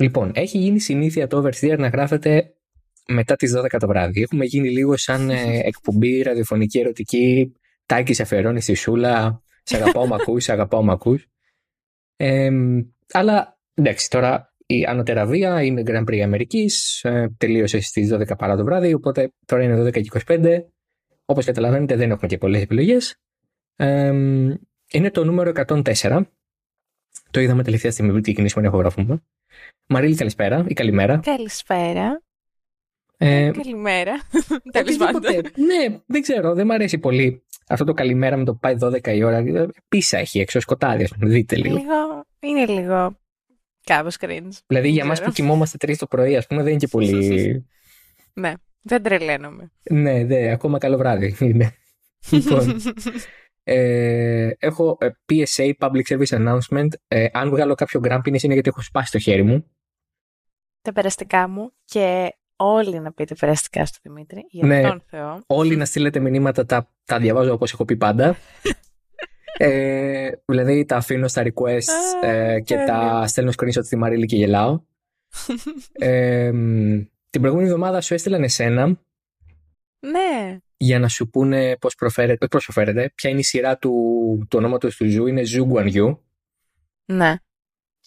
Λοιπόν, έχει γίνει συνήθεια το Oversteer να γράφεται μετά τις 12 το βράδυ. Έχουμε γίνει λίγο σαν ε, εκπομπή ραδιοφωνική ερωτική. Τάκη αφιερώνεις στη Σούλα. Σε αγαπάω μ' ακούς, σε αγαπάω μ' ακούς. Ε, αλλά εντάξει, τώρα η ανωτεραβία είναι Grand Prix Αμερικής. Ε, τελείωσε στις 12 παρά το βράδυ, οπότε τώρα είναι 12 και 25. Όπως καταλαβαίνετε δεν έχουμε και πολλές επιλογές. Ε, είναι το νούμερο 104. Το είδαμε τελευταία στιγμή πριν ξεκινήσουμε να ηχογραφούμε. Μαρίλη, καλησπέρα ή καλημέρα. Καλησπέρα. Ε, Καλημέρα. Τέλος πάντων. οτιδήποτε. ναι, δεν ξέρω, δεν μου αρέσει πολύ αυτό το καλημέρα με το πάει 12 η ώρα. Πίσα έχει έξω, σκοτάδι, ας πούμε. Δείτε λίγο. Λίγο, είναι λίγο κάπως cringe. Δηλαδή για Δεν μα ξέρω. που κοιμόμαστε 3 το πρωί, ας πούμε, δεν είναι και πολύ. Ναι, δεν τρελαίνομαι. ναι, ναι, ακόμα καλό βράδυ είναι. λοιπόν, ε, έχω ε, PSA, Public Service Announcement. Ε, αν βγάλω κάποιο γκράμπινες είναι γιατί έχω σπάσει το χέρι μου. Τα περαστικά μου και όλοι να πείτε περαστικά στο Δημήτρη, για Ναι. τον Θεό. Όλοι να στείλετε μηνύματα, τα, τα διαβάζω όπως έχω πει πάντα. ε, δηλαδή τα αφήνω στα requests ε, και τέλειο. τα στέλνω screenshot στη Μαρίλη και γελάω. ε, μ, την προηγούμενη εβδομάδα σου έστειλαν εσένα Ναι, για να σου πούνε πώς προφέρεται, πώς προφέρεται ποια είναι η σειρά του, του ονόματος του ζου, είναι Zhu Guan Yu. ναι.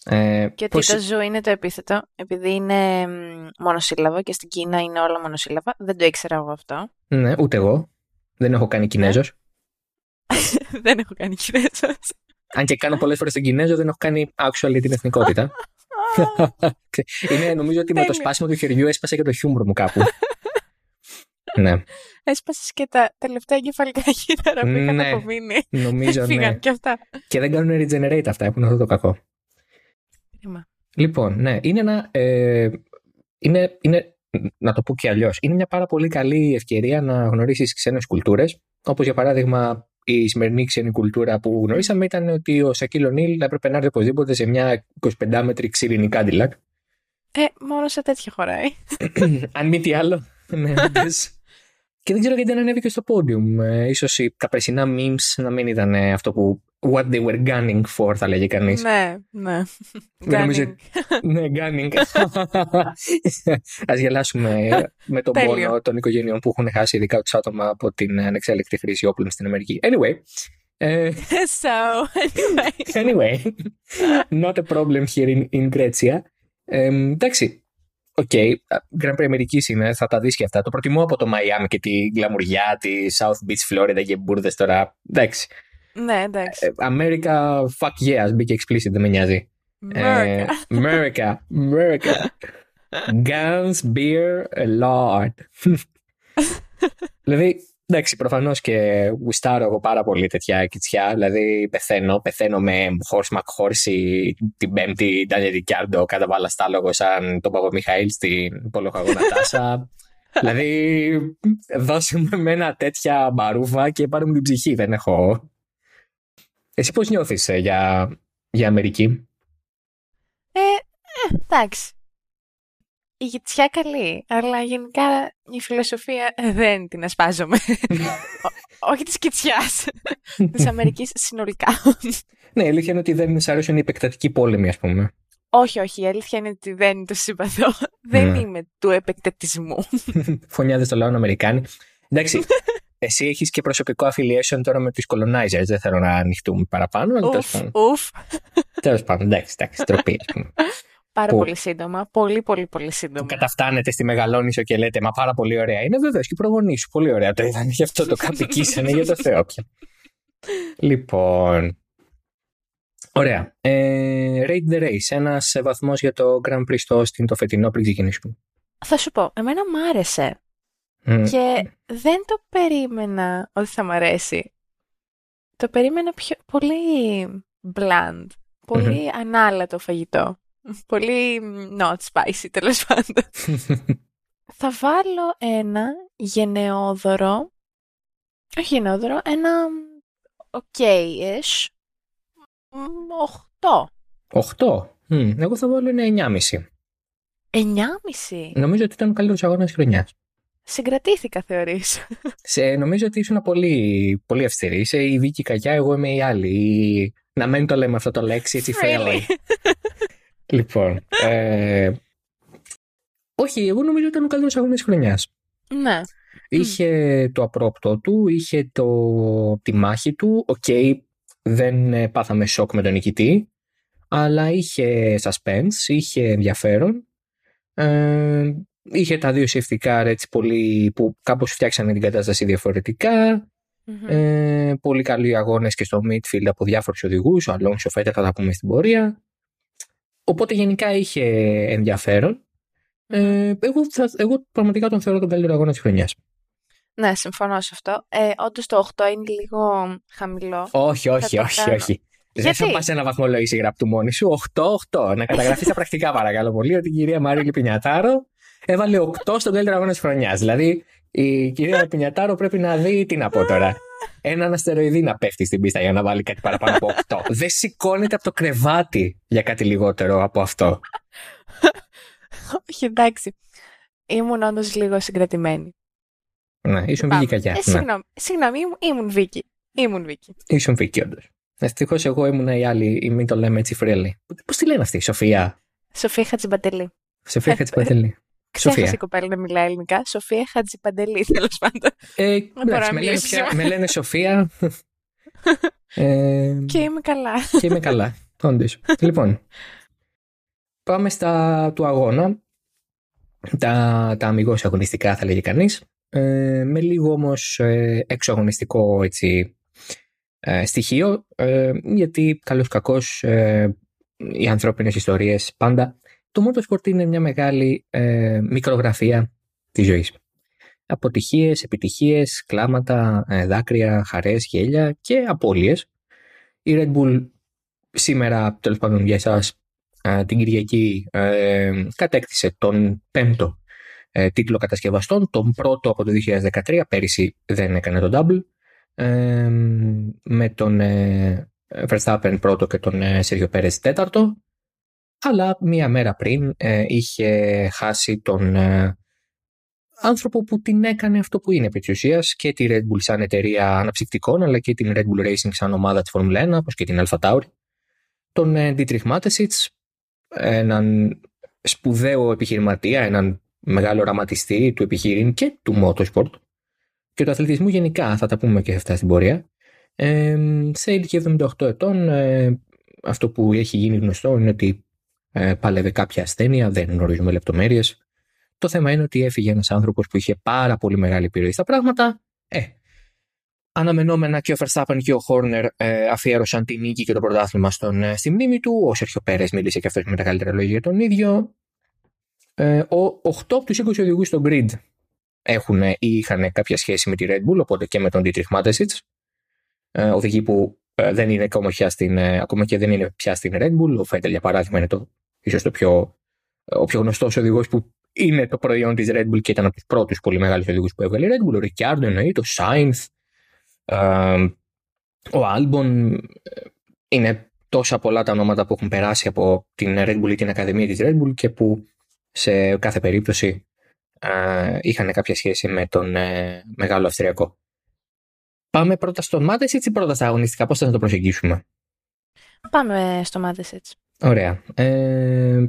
Ε, Και ότι πώς- το ζου είναι το επίθετο, επειδή είναι μ, μονοσύλλαβο και στην Κίνα είναι όλα μονοσύλλαβα. Δεν το ήξερα εγώ αυτό. Ναι, ούτε εγώ. Δεν έχω κάνει Κινέζος. δεν έχω κάνει Κινέζος. Αν και κάνω πολλές φορές τον Κινέζο, δεν έχω κάνει actually την εθνικότητα. είναι, νομίζω ότι με το Τέλειο. σπάσιμο του χεριού έσπασε και το χιούμορ μου κάπου. Ναι, Έσπασες και τα τελευταία εγκεφαλικά κύτταρα που είχαν Ναι. απομείνει. νομίζω Φύγαν ναι. και αυτά. Και δεν κάνουν regenerate αυτά, έχουν αυτό το κακό. Κρίμα. Λοιπόν, ναι, είναι ένα. Ε, είναι, είναι, να το πω και αλλιώς. Είναι μια πάρα πολύ καλή ευκαιρία να γνωρίσεις ξένες κουλτούρες. Όπως για παράδειγμα, η σημερινή ξένη κουλτούρα που γνωρίσαμε ήταν ότι ο Σακίλ Ονίλ έπρεπε να έρθει οπωσδήποτε σε μια 25 μέτρη ξύλινη Cadillac. Ε, μόνο σε τέτοια χωράει. Αν μη τι άλλο. ναι, όντως. Και δεν ξέρω γιατί δεν ανέβηκε στο podium. Ε, ίσως οι, τα περσινά memes να μην ήταν ε, αυτό που. What they were gunning for, θα λέγει κανείς. ναι, ναι. Δεν νομίζω- Gunning. ναι, gunning. Ας γελάσουμε με τον Τέλειο. πόνο των οικογενειών που έχουν χάσει ειδικά τους άτομα από την ανεξέλεκτη χρήση όπλων στην Αμερική. Anyway. ε, so, anyway. anyway. Not a problem here in, in Grecia. Ε, εντάξει. OK, okay. Grand Prix Αμερικής είναι, θα τα δεις και αυτά. Το προτιμώ από το Miami και τη γκλαμουριά, τη South Beach, Florida και μπούρδες τώρα. Εντάξει. ναι, εντάξει. Ε, America, fuck yeah, ας μπήκε explicit, δεν με νοιάζει. Ε, America. America. America. Guns, beer, a lot. δηλαδή, εντάξει, προφανώς και γουστάρω εγώ πάρα πολύ τέτοια κιτσιά. Δηλαδή, πεθαίνω. Πεθαίνω με Horse McHorsey την πέμπτη Ντάνια Ρικιάρντο κατά βαλαστάλογο σαν τον Παπαμιχαήλ στην Πολοχαγόνα Τάσα. δηλαδή, δώσε μου εμένα τέτοια μπαρούφα και πάρε μου την ψυχή. Δεν έχω. Εσύ πώς νιώθεις ε, για, για Αμερική; Ε, ε, εντάξει. Η γετσιά καλή, αλλά γενικά η φιλοσοφία ε, δεν την ασπάζομαι. Ό- όχι της γετσιάς, της Αμερικής συνολικά. Ναι, η αλήθεια είναι ότι δεν σ' αρέσουν οι επεκτατικοί πόλεμοι, ας πούμε. όχι, όχι, η αλήθεια είναι ότι δεν το συμπαθώ. δεν Ναι. είμαι του επεκτατισμού. Φωνιάδε στο λαό Αμερικάνοι. Εντάξει, εσύ έχεις και προσωπικό affiliation τώρα με τους colonizers. Δεν θέλω να ανοιχτούμε παραπάνω, αλλά τέλος Ουφ, πάντων. ουφ. Τέλος πάντων, εντάξει, εντάξει, τροπή, ας πούμε. Πάρα Που- πολύ σύντομα. Πολύ, πολύ, πολύ Που σύντομα. καταφτάνετε στη Μεγαλόνισο και λέτε Μα πάρα πολύ ωραία. Είναι βεβαίω και οι προγονείς σου. Πολύ ωραία το είδαν. Γι' αυτό το καπικίσανε για το Θεό πια. Λοιπόν. Ωραία. Ε, Rate the Race. Ένας βαθμός για το Grand Prix στο Austin το φετινό πριν ξεκινήσουμε. Θα σου πω, εμένα μ' άρεσε Μμ. και δεν το περίμενα ότι θα μ' αρέσει. Το περίμενα πιο, πολύ bland, πολύ ανάλατο φαγητό. Πολύ μ, not spicy τέλος πάντων. θα βάλω ένα γενναιόδωρο, όχι γενναιόδωρο, ένα ok-ish, μ, οχτώ. 8. Μμ, Εγώ θα βάλω ένα 9,5. 9,5. Νομίζω ότι ήταν ο καλύτερος αγώνας της χρονιάς. Συγκρατήθηκα, θεωρείς. Σε, νομίζω ότι ήσουν πολύ, πολύ αυστηρή. Είσαι η Βίκη Καγιά, εγώ είμαι η άλλη. Η... Να μην το λέμε αυτό το λέξη έτσι Really? freely. Λοιπόν. Ε, όχι, εγώ νομίζω ήταν ο καλύτερος αγώνας της χρονιάς. Ναι. Είχε το απρόοπτο του, είχε το, τη μάχη του. Οκ, δεν ε, πάθαμε σοκ με τον νικητή, αλλά είχε suspense, είχε ενδιαφέρον. Ε, είχε τα δύο safety έτσι πολύ που κάπως φτιάξανε την κατάσταση διαφορετικά. Ε, πολύ καλοί αγώνες και στο midfield από διάφορους οδηγούς. Ο Αλόνσο Φέτελ θα τα πούμε στην πορεία. Οπότε γενικά είχε ενδιαφέρον. Ε, εγώ, θα, εγώ πραγματικά τον θεωρώ τον καλύτερο αγώνα της χρονιάς. Ναι, συμφωνώ σε αυτό. Ε, Όντως το 8 είναι λίγο χαμηλό. Όχι, όχι, όχι, όχι. Δεν θα πας ένα βαθμολόγηση γραπτού μόνη σου. 8-8. Να καταγραφείς τα πρακτικά, παρακαλώ πολύ, ότι η κυρία Μαρίλη Πινιατάρο έβαλε 8 στον καλύτερο αγώνα της χρονιάς. Δηλαδή, η κυρία Πινιατάρο πρέπει να δει τι να πω τώρα. Έναν αστεροειδή να πέφτει στην πίστα για να βάλει κάτι παραπάνω από 8. Δεν σηκώνεται από το κρεβάτι για κάτι λιγότερο από αυτό. Όχι, εντάξει. Ήμουν όντως λίγο συγκρατημένη. Ναι, ήσουν Βίκη Καγιά. Ε, ναι. συγγνώμη, συγγνώμη, ήμουν Βίκη. Ήμουν Βίκη. Ήσουν Βίκη, όντως. Ευτυχώς εγώ ήμουν η άλλη, ή μην το λέμε έτσι φρέλη. Πώς τη λένε αυτή, Σοφία; Σοφία Χατζιμπαντελή. Σοφία Χατζιμπαντελή. Ξέχασε η κοπέλα να μιλάει ελληνικά. Σοφία Χατζιπαντελή, τέλος πάντων. Ε, εντάξει, με, λένε πια, με λένε Σοφία. ε, και είμαι καλά. και είμαι καλά, όντως. λοιπόν, πάμε στα του αγώνα. Τα, τα αμυγός αγωνιστικά θα λέγει κανείς. Ε, με λίγο όμως ε, εξωαγωνιστικό έτσι, ε, στοιχείο, ε, γιατί καλώς κακώς ε, οι ανθρώπινες ιστορίες πάντα το motorsport είναι μια μεγάλη ε, μικρογραφία της ζωής. Αποτυχίες, επιτυχίες, κλάματα, ε, δάκρυα, χαρές, γέλια και απώλειες. Η Red Bull σήμερα, τέλος πάντων για εσάς, ε, την Κυριακή ε, κατέκτησε τον πέμπτο ε, τίτλο κατασκευαστών, τον πρώτο από το 2013, πέρυσι δεν έκανε τον double, με τον Verstappen πρώτο και τον Sergio Perez τέταρτο αλλά μία μέρα πριν ε, είχε χάσει τον ε, άνθρωπο που την έκανε αυτό που είναι επί της ουσίας και τη Red Bull σαν εταιρεία αναψυκτικών αλλά και την Red Bull Racing σαν ομάδα της Formula 1 όπως και την Alpha Tauri τον ε, Dietrich Mateschitz έναν σπουδαίο επιχειρηματία, έναν μεγάλο οραματιστή του επιχείρην και του motorsport και του αθλητισμού γενικά, θα τα πούμε και αυτά στην πορεία. Ε, σε ηλικία 78 ετών, ε, αυτό που έχει γίνει γνωστό είναι ότι ε, πάλευε κάποια ασθένεια, δεν γνωρίζουμε λεπτομέρειες. Το θέμα είναι ότι έφυγε ένας άνθρωπος που είχε πάρα πολύ μεγάλη επιρροή στα πράγματα. Ε, αναμενόμενα και ο Verstappen και ο Χόρνερ ε, αφιέρωσαν τη νίκη και το πρωτάθλημα στον, ε, στη μνήμη του. Ο Σέρχιο Πέρε μίλησε και αυτός με τα καλύτερα λόγια για τον ίδιο. Ε, ο 8 από τους 20 οδηγούς στο grid έχουν ή είχαν κάποια σχέση με τη Red Bull, οπότε και με τον Dietrich Mateschitz. Ε, οδηγοί που ε, δεν είναι ακόμα, πια στην, ε, ακόμα και δεν είναι πια στην Red Bull. Ο Φέντελ, για παράδειγμα, είναι το ίσως το πιο, ο πιο γνωστός οδηγός που είναι το προϊόν της Red Bull και ήταν από τους πρώτους πολύ μεγάλους οδηγούς που έβγαλε η Red Bull. Ο Ρικιάρντο εννοείται, ο Σάινθ, ο Άλμπον. Είναι τόσα πολλά τα ονόματα που έχουν περάσει από την Red Bull ή την Ακαδημία της Red Bull και που σε κάθε περίπτωση είχαν κάποια σχέση με τον ε, μεγάλο Αυστριακό. Πάμε πρώτα στο Μάτεσιτς ή πρώτα στα αγωνιστικά, πώς θα το προσεγγίσουμε; Πάμε στο Μάτεσιτς. Ωραία. Ε,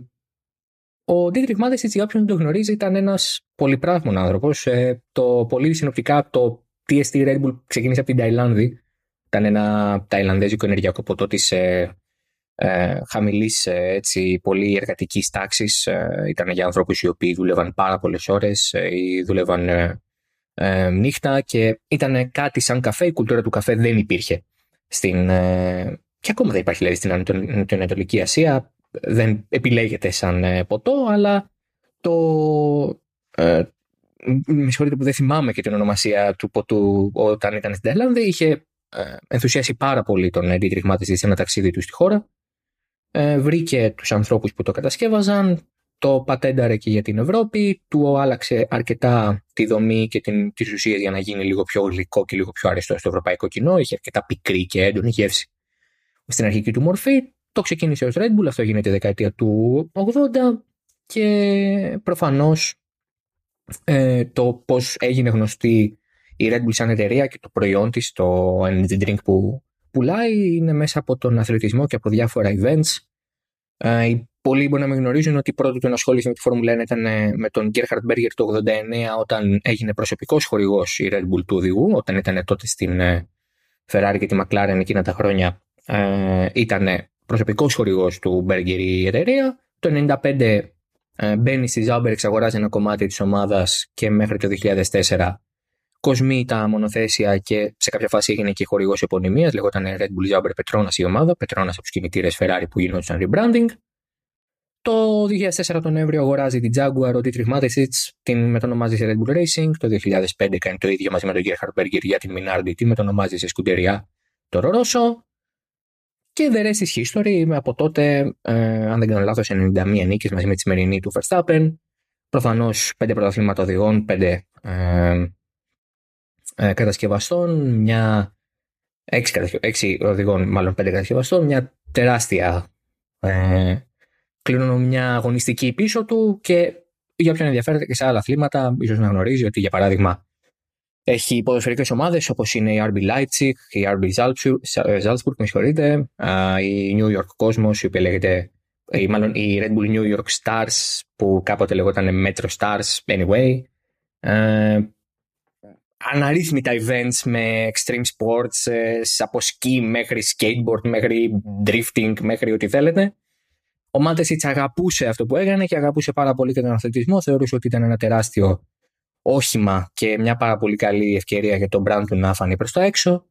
ο Ντίτρικ Μάτεσιτς, για όποιον δεν το γνωρίζει, ήταν ένας πολυπράγμων άνθρωπος. Ε, το πολύ συνοπτικά το TST Red Bull ξεκίνησε από την Ταϊλάνδη. Ήταν ένα ταϊλανδέζικο ενεργειακό ποτό της ε, ε, χαμηλής ε, πολύ εργατικής τάξης. Ε, ήταν για ανθρώπους οι οποίοι δούλευαν πάρα πολλές ώρες ε, ή δούλευαν ε, ε, νύχτα και ήταν κάτι σαν καφέ. Η κουλτούρα του καφέ δεν υπήρχε στην, ε, και ακόμα δεν υπάρχει δηλαδή στην Ανατολική Ασία. Δεν επιλέγεται σαν ε, ποτό, αλλά το. Ε, με συγχωρείτε που δεν θυμάμαι και την ονομασία του ποτού όταν ήταν στην Ταϊλάνδη. Είχε ε, ενθουσιάσει πάρα πολύ τον Dietrich Mateschitz σε ένα ταξίδι του στη χώρα. Ε, βρήκε τους ανθρώπους που το κατασκεύαζαν, το πατένταρε και για την Ευρώπη, του άλλαξε αρκετά τη δομή και την, τις ουσίες για να γίνει λίγο πιο γλυκό και λίγο πιο αρεστό στο ευρωπαϊκό κοινό, είχε αρκετά πικρή και έντονη γεύση στην αρχική του μορφή. Το ξεκίνησε ως Red Bull, αυτό γίνεται δεκαετία του 80 και προφανώς ε, το πώς έγινε γνωστή η Red Bull σαν εταιρεία και το προϊόν της, το energy drink που πουλάει είναι μέσα από τον αθλητισμό και από διάφορα events. Ε, πολλοί μπορεί να μην γνωρίζουν ότι πρώτο του ενασχόληση με τη Φόρμουλα 1 ήταν ε, με τον Gerhard Berger το 89 όταν έγινε προσωπικός χορηγός η Red Bull του οδηγού, όταν ήταν τότε στην ε, Ferrari και τη McLaren εκείνα τα χρόνια ε, ήταν προσωπικός χορηγός του Berger η εταιρεία. Το 1995 ε, μπαίνει στη Zauber, εξαγοράζει ένα κομμάτι της ομάδας και μέχρι το 2004 κοσμεί τα μονοθέσια και σε κάποια φάση έγινε και χορηγός επωνυμίας, λεγόταν Red Bull Zauber Petronas η ομάδα, Petronas από τους κινητήρες Ferrari που γινόταν rebranding. Το 2004 τον Νοέμβριο αγοράζει την Jaguar, ο Dietrich Mateschitz, την μετονομάζει σε Red Bull Racing. Το 2005 κάνει το ίδιο μαζί με τον Gerhard Berger για την Minardi, τη μετονομάζει σε σκουντεριά το Ρορόσο. Και the rest is history. Από τότε, ε, αν δεν κάνω λάθος, 91 νίκες μαζί με τη σημερινή του Verstappen. Προφανώς 5 πρωταθλήματα οδηγών, 5 ε, ε, κατασκευαστών, μια. 6, οδηγών, μάλλον 5 κατασκευαστών, μια τεράστια ε, κληρονομιά αγωνιστική πίσω του και για όποιον ενδιαφέρεται και σε άλλα αθλήματα, ίσως να γνωρίζει ότι για παράδειγμα έχει ποδοσφαιρικές ομάδες όπως είναι η RB Leipzig, η RB Salzburg, με συγχωρείτε, η New York Cosmos, η οποία λέγεται, ή μάλλον η Red Bull New York Stars, που κάποτε λεγόταν Metro Stars, anyway. αναρρύθμιτα events με extreme sports, ε, από ski μέχρι skateboard, μέχρι drifting, μέχρι ό,τι θέλετε. Ο Μάντεσιτ αγαπούσε αυτό που έκανε και αγαπούσε πάρα πολύ και τον αθλητισμό. Θεωρούσε ότι ήταν ένα τεράστιο όχημα και μια πάρα πολύ καλή ευκαιρία για τον brand του να φανεί προς τα έξω.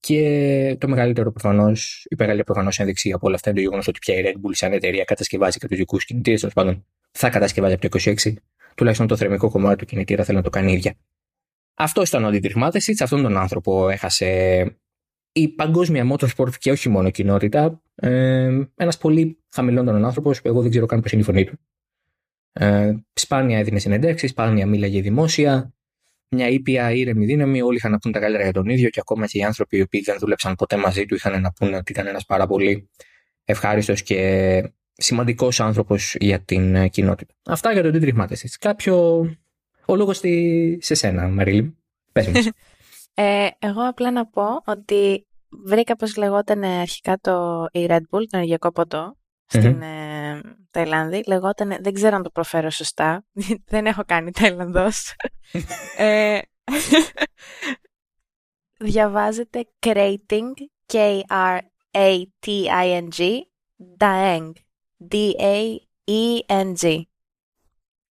Και το μεγαλύτερο προφανώς, η μεγαλύτερη προφανώς ένδειξη από όλα αυτά είναι το γεγονός ότι πια η Red Bull, σαν εταιρεία, κατασκευάζει και τους δικούς κινητήρες. Τέλος πάντων, θα κατασκευάζει από το 26. Τουλάχιστον το θερμικό κομμάτι του κινητήρα θέλει να το κάνει ίδια. Αυτό ήταν ο Dietrich Mateschitz, αυτόν τον άνθρωπο έχασε η παγκόσμια motorsport και όχι μόνο κοινότητα. Ε, Ένας πολύ χαμηλόν τον άνθρωπος που εγώ δεν ξέρω καν πώ είναι η φωνή του. Ε, σπάνια έδινε συνεντεύξεις, σπάνια μίλαγε δημόσια. Μια ήπια ήρεμη δύναμη, όλοι είχαν να πούν τα καλύτερα για τον ίδιο και ακόμα και οι άνθρωποι οι οποίοι δεν δούλεψαν ποτέ μαζί του είχαν να πούνε ότι ήταν ένας πάρα πολύ ευχάριστος και σημαντικός άνθρωπος για την ε, κοινότητα. Αυτά για τον Dietrich Mateschitz. Κάποιο. Ο λόγος στη... σε σένα, Μαρίλη. Πες μου. Ε, εγώ απλά να πω ότι βρήκα πως λεγόταν αρχικά το η Red Bull, το ενεργειακό ποτό, στην ε, Ταϊλάνδη. Λεγόταν, δεν ξέρω αν το προφέρω σωστά, δεν έχω κάνει Ταϊλανδός. ε, διαβάζεται Krating, K-R-A-T-I-N-G, Daeng, D-A-E-N-G.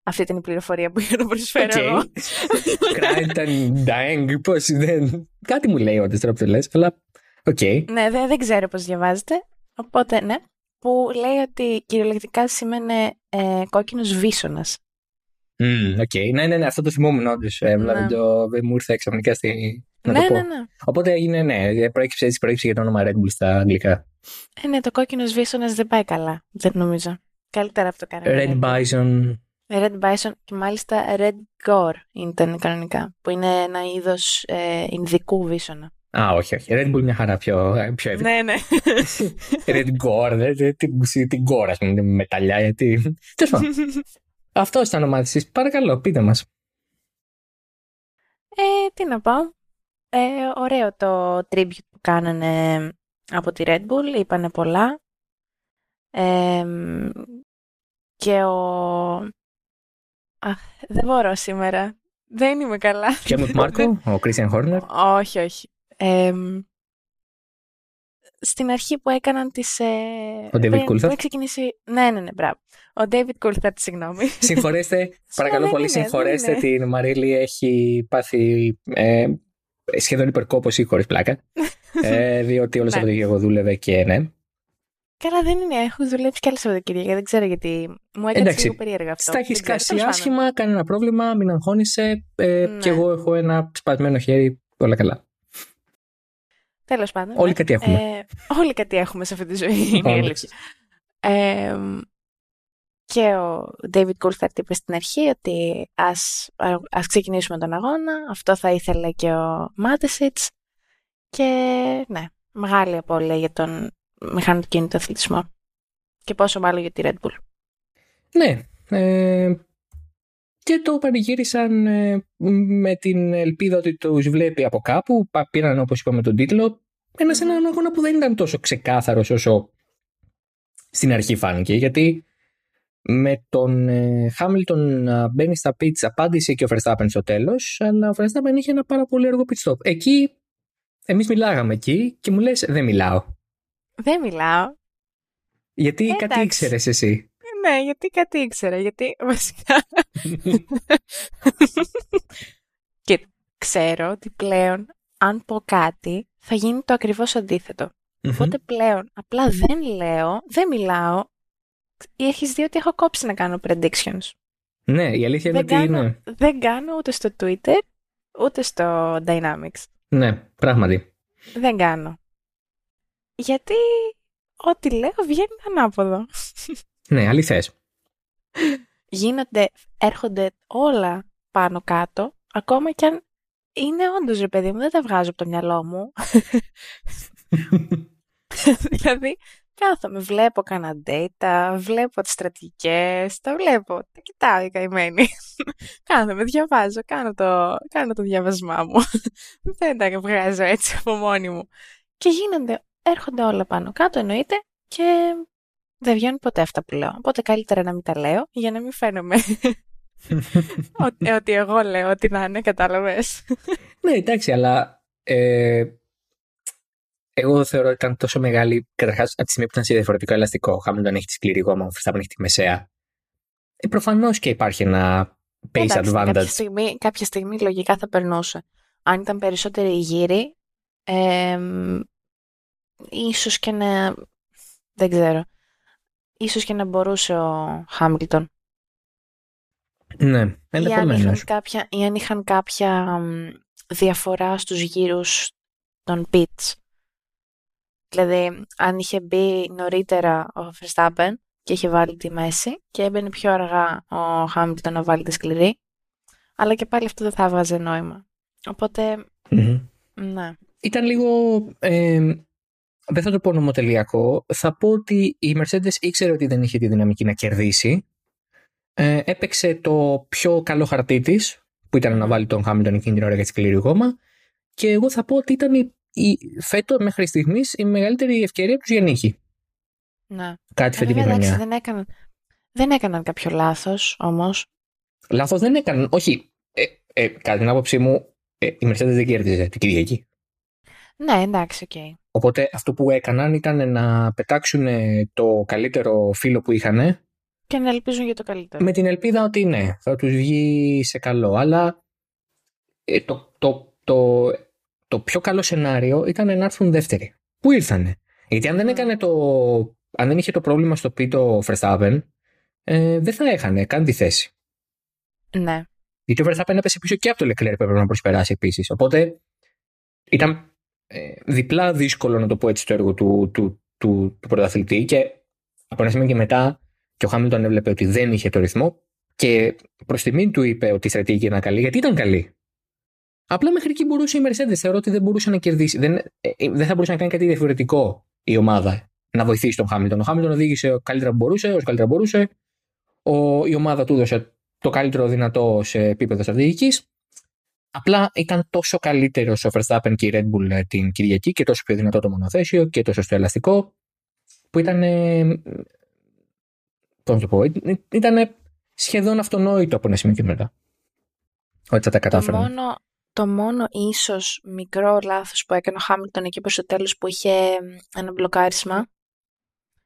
Αυτή ήταν η πληροφορία που είχα να προσφέρω okay. εγώ. Κράιταν Daeng, πώς δεν... Κάτι μου λέει όντως τώρα που το λες, αλλά OK. Okay. Ναι, δεν, δεν ξέρω πώς διαβάζεται, οπότε ναι που λέει ότι κυριολεκτικά σημαίνει ε, κόκκινος βίσωνας. Mm, okay. Ναι, ναι, ναι, αυτό το θυμόμουν όντως. Ε, ναι. το, μου ήρθε ξαφνικά στη. Να ναι, το πω. ναι, ναι. Οπότε έγινε, ναι, προέκυψε έτσι, προέκυψε για το όνομα Red Bull στα αγγλικά. Ε, ναι, το κόκκινος βίσωνα δεν πάει καλά, δεν νομίζω. Καλύτερα αυτό κάναμε. Red Bison. Red Bison και μάλιστα Red Gaur ήταν κανονικά, που είναι ένα είδος ε, Ινδικού βίσωνα. Α, όχι, όχι. Red Bull μια χαρά πιο, πιο Ναι, ναι. Red Gore, την Gore, ας πούμε, μεταλλιά, γιατί. Τέλος πάντων. Αυτό ήταν ο τη. Παρακαλώ, πείτε μας. Ε, τι να πω. Ε, ωραίο το tribute που κάνανε από τη Red Bull, είπανε πολλά. Ε, και ο... Αχ, δεν μπορώ σήμερα. Δεν είμαι καλά. Και με Μάρκο, ο Κρίστιαν Χόρνερ. Όχι, όχι στην αρχή που έκαναν τις... Ε, ο David Coulthard; ξεκινήσει... Ναι, ναι, ναι, μπράβο. Ο David Coulthard, συγγνώμη. Συγχωρέστε, παρακαλώ πολύ, συγχωρέστε την Μαρίλη. Έχει πάθει ε, σχεδόν υπερκόπωση χωρίς πλάκα. ε, διότι όλο ναι. εγώ δούλευε και ναι. Καλά, δεν είναι. Έχω δουλέψει και άλλε Σαββατοκύριακα. Δεν ξέρω γιατί. Μου έκανε λίγο περίεργα αυτό. Στα έχει κάσει άσχημα, κανένα πρόβλημα, μην αγχώνεσαι. Ε, ναι. Και εγώ έχω ένα σπασμένο χέρι. Όλα καλά. Τέλος πάντων. Όλοι ναι. κάτι έχουμε. Ε, όλοι κάτι έχουμε σε αυτή τη ζωή. ε, και ο David Coulthard είπε στην αρχή ότι ας, ας ξεκινήσουμε τον αγώνα. Αυτό θα ήθελε και ο Μάτεσιτς. Και ναι, μεγάλη απώλεια για τον μηχανοκίνητο αθλητισμό. Και πόσο μάλλον για τη Red Bull. Ναι. Ε, και το πανηγύρισαν ε, με την ελπίδα ότι τους βλέπει από κάπου. Πήραν όπως είπαμε τον τίτλο. Ένα σε έναν αγώνα που δεν ήταν τόσο ξεκάθαρος όσο Στην αρχή φάνηκε, γιατί με τον Χάμιλτον να μπαίνει στα πίτσα απάντησε και ο Verstappen στο τέλος, αλλά ο Verstappen είχε ένα πάρα πολύ έργο pit stop. Εκεί, εμείς μιλάγαμε εκεί και μου λες: Δεν μιλάω. Δεν μιλάω. Γιατί ε, κάτι ήξερες εσύ. Ναι, γιατί κάτι ήξερα. Γιατί βασικά. και ξέρω ότι πλέον, αν πω κάτι, θα γίνει το ακριβώς αντίθετο. Οπότε πλέον απλά δεν λέω, δεν μιλάω. Έχει δει ότι έχω κόψει να κάνω predictions. Ναι, η αλήθεια είναι ότι είναι. Δεν κάνω ούτε στο Twitter, ούτε στο Dynamics. Ναι, πράγματι. Δεν κάνω. Γιατί ό,τι λέω βγαίνει ανάποδο. Ναι, αληθές. Γίνονται, έρχονται όλα πάνω κάτω, ακόμα κι αν είναι όντως ρε παιδί μου, δεν τα βγάζω από το μυαλό μου. δηλαδή, κάθομαι, βλέπω κανένα data, βλέπω τις στρατηγικές, τα βλέπω, τα κοιτάω η καημένη. κάθομαι, διαβάζω, κάνω το, κάνω το διαβασμά μου. δεν τα βγάζω έτσι από μόνη μου. Και γίνονται, έρχονται όλα πάνω κάτω, εννοείται, και δεν βγαίνουν ποτέ αυτά που λέω. Οπότε καλύτερα να μην τα λέω, για να μην φαίνομαι ότι, ότι εγώ λέω ότι να είναι, κατάλαβες. ναι, εντάξει, αλλά ε, εγώ θεωρώ ότι ήταν τόσο μεγάλη. Καταρχάς, από τη στιγμή που ήταν σε διαφορετικό ελαστικό, ο Χάμιλτον έχει τη σκληρή γόμα, ο Verstappen έχει τη μεσαία. Ε, Προφανώς και υπάρχει ένα pace Εντάξει, advantage. Κάποια στιγμή, κάποια στιγμή λογικά θα περνούσε. Αν ήταν περισσότεροι γύροι, ε, ίσως και να. Δεν ξέρω. Ίσως και να μπορούσε ο Χάμιλτον. Ναι, ενδεχομένως. Ή αν είχαν κάποια διαφορά στους γύρους των pits. Δηλαδή, αν είχε μπει νωρίτερα ο Verstappen και είχε βάλει τη μέση και έμπαινε πιο αργά ο Χάμιλτον να βάλει τη σκληρή, αλλά και πάλι αυτό δεν θα έβγαζε νόημα. Οπότε, ναι. Ήταν λίγο, ε, δεν θα το πω νομοτελειακό, θα πω ότι η Mercedes ήξερε ότι δεν είχε τη δυναμική να κερδίσει. Ε, έπαιξε το πιο καλό χαρτί της, που ήταν να βάλει τον Χάμιλτον εκείνη την ώρα για τη σκληρή γόμα. Και εγώ θα πω ότι ήταν η η, φέτο μέχρι στιγμής η μεγαλύτερη ευκαιρία τους για νίκη. Ναι. Κάτι φετινή χρονιά. Δεν έκαναν, δεν έκαναν κάποιο λάθος όμως. Λάθος δεν έκαναν. Όχι. Ε, ε, κατά την άποψή μου, ε, η Mercedes δεν κέρδιζε την Κυριακή. Ναι, εντάξει, OK. Okay. Οπότε αυτό που έκαναν ήταν να πετάξουν το καλύτερο φίλο που είχαν. Και να ελπίζουν για το καλύτερο. Με την ελπίδα ότι ναι, θα τους βγει σε καλό. Αλλά ε, το, το, το το πιο καλό σενάριο ήταν να έρθουν δεύτεροι. Πού ήρθανε; Γιατί αν δεν έκανε το. Αν δεν είχε το πρόβλημα στο πίτο Verstappen, ε, δεν θα έχανε καν τη θέση. Ναι. Γιατί ο Verstappen έπεσε πίσω και από το Leclerc που έπρεπε να προσπεράσει επίσης. Οπότε ήταν ε, διπλά δύσκολο να το πω έτσι το έργο του, του, του, του πρωταθλητή και από ένα σημείο και μετά και ο Χάμιλτον έβλεπε ότι δεν είχε το ρυθμό και προς τιμήν του είπε ότι η στρατηγική ήταν καλή γιατί ήταν καλή. Απλά μέχρι εκεί μπορούσε η Mercedes. Θεωρώ ότι δεν μπορούσε να κερδίσει. Δεν, ε, ε, δεν θα μπορούσε να κάνει κάτι διαφορετικό η ομάδα να βοηθήσει τον Χάμιλτον. Ο Χάμιλτον οδήγησε καλύτερα που μπορούσε, όσο καλύτερα μπορούσε. Ο, η ομάδα του έδωσε το καλύτερο δυνατό σε επίπεδο στρατηγικής. Απλά ήταν τόσο καλύτερο ο Verstappen και η Red Bull ε, την Κυριακή και τόσο πιο δυνατό το μονοθέσιο και τόσο στο ελαστικό που ήταν. Πώς να το πω, ήταν σχεδόν αυτονόητο από ένα σημείο και μετά. Ότι θα τα κατάφεραν. Το μόνο, το μόνο ίσως μικρό λάθος που έκανε ο Χάμιλτον εκεί προς το τέλος που είχε ένα μπλοκάρισμα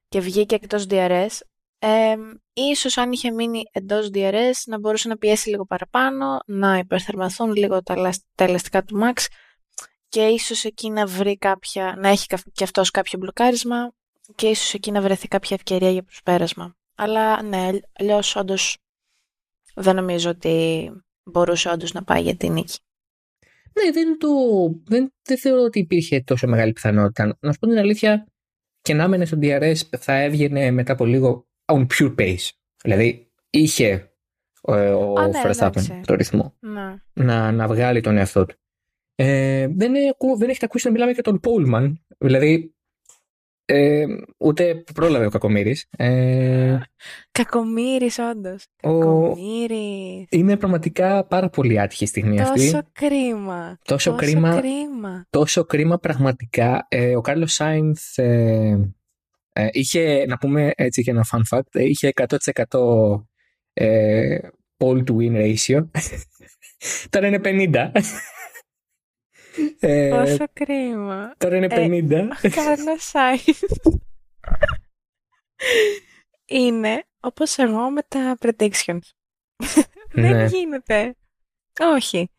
και βγήκε εκτός DRS, ε, ίσως αν είχε μείνει εντός DRS να μπορούσε να πιέσει λίγο παραπάνω, να υπερθερμαθούν λίγο τα, τα ελαστικά του Max και ίσως εκεί να βρει κάποια, να έχει και αυτός κάποιο μπλοκάρισμα και ίσως εκεί να βρεθεί κάποια ευκαιρία για προσπέρασμα. Αλλά ναι, αλλιώς όντως δεν νομίζω ότι μπορούσε όντως να πάει για την νίκη. Ναι, δεν, το, δεν, δεν θεωρώ ότι υπήρχε τόσο μεγάλη πιθανότητα. Να σου πω την αλήθεια, και να έμενε στο DRS θα έβγαινε μετά από λίγο on pure pace. Δηλαδή είχε ε, ο, ο ναι, Verstappen το ρυθμό ναι. να, να βγάλει τον εαυτό του. Ε, δεν, δεν έχετε ακούσει να μιλάμε για τον Πόλμαν. Δηλαδή ε, ούτε πρόλαβε ο Κακομήρη. Ε, Κακομήρη, όντως. Κακομήρη. Είναι πραγματικά πάρα πολύ άτυχη στιγμή τόσο αυτή. Τόσο κρίμα. Τόσο, τόσο κρίμα, κρίμα. Τόσο κρίμα πραγματικά. Ε, ο Κάρλος Σάινθ ε, Ε, είχε, να πούμε έτσι και ένα fun fact, ε, είχε 100% ε, all to win ratio. Τώρα είναι 50. Ε, Πόσο κρίμα. Τώρα είναι 50. Ε, Κάνω size. είναι όπως εγώ με τα predictions. δεν ναι. γίνεται. Όχι.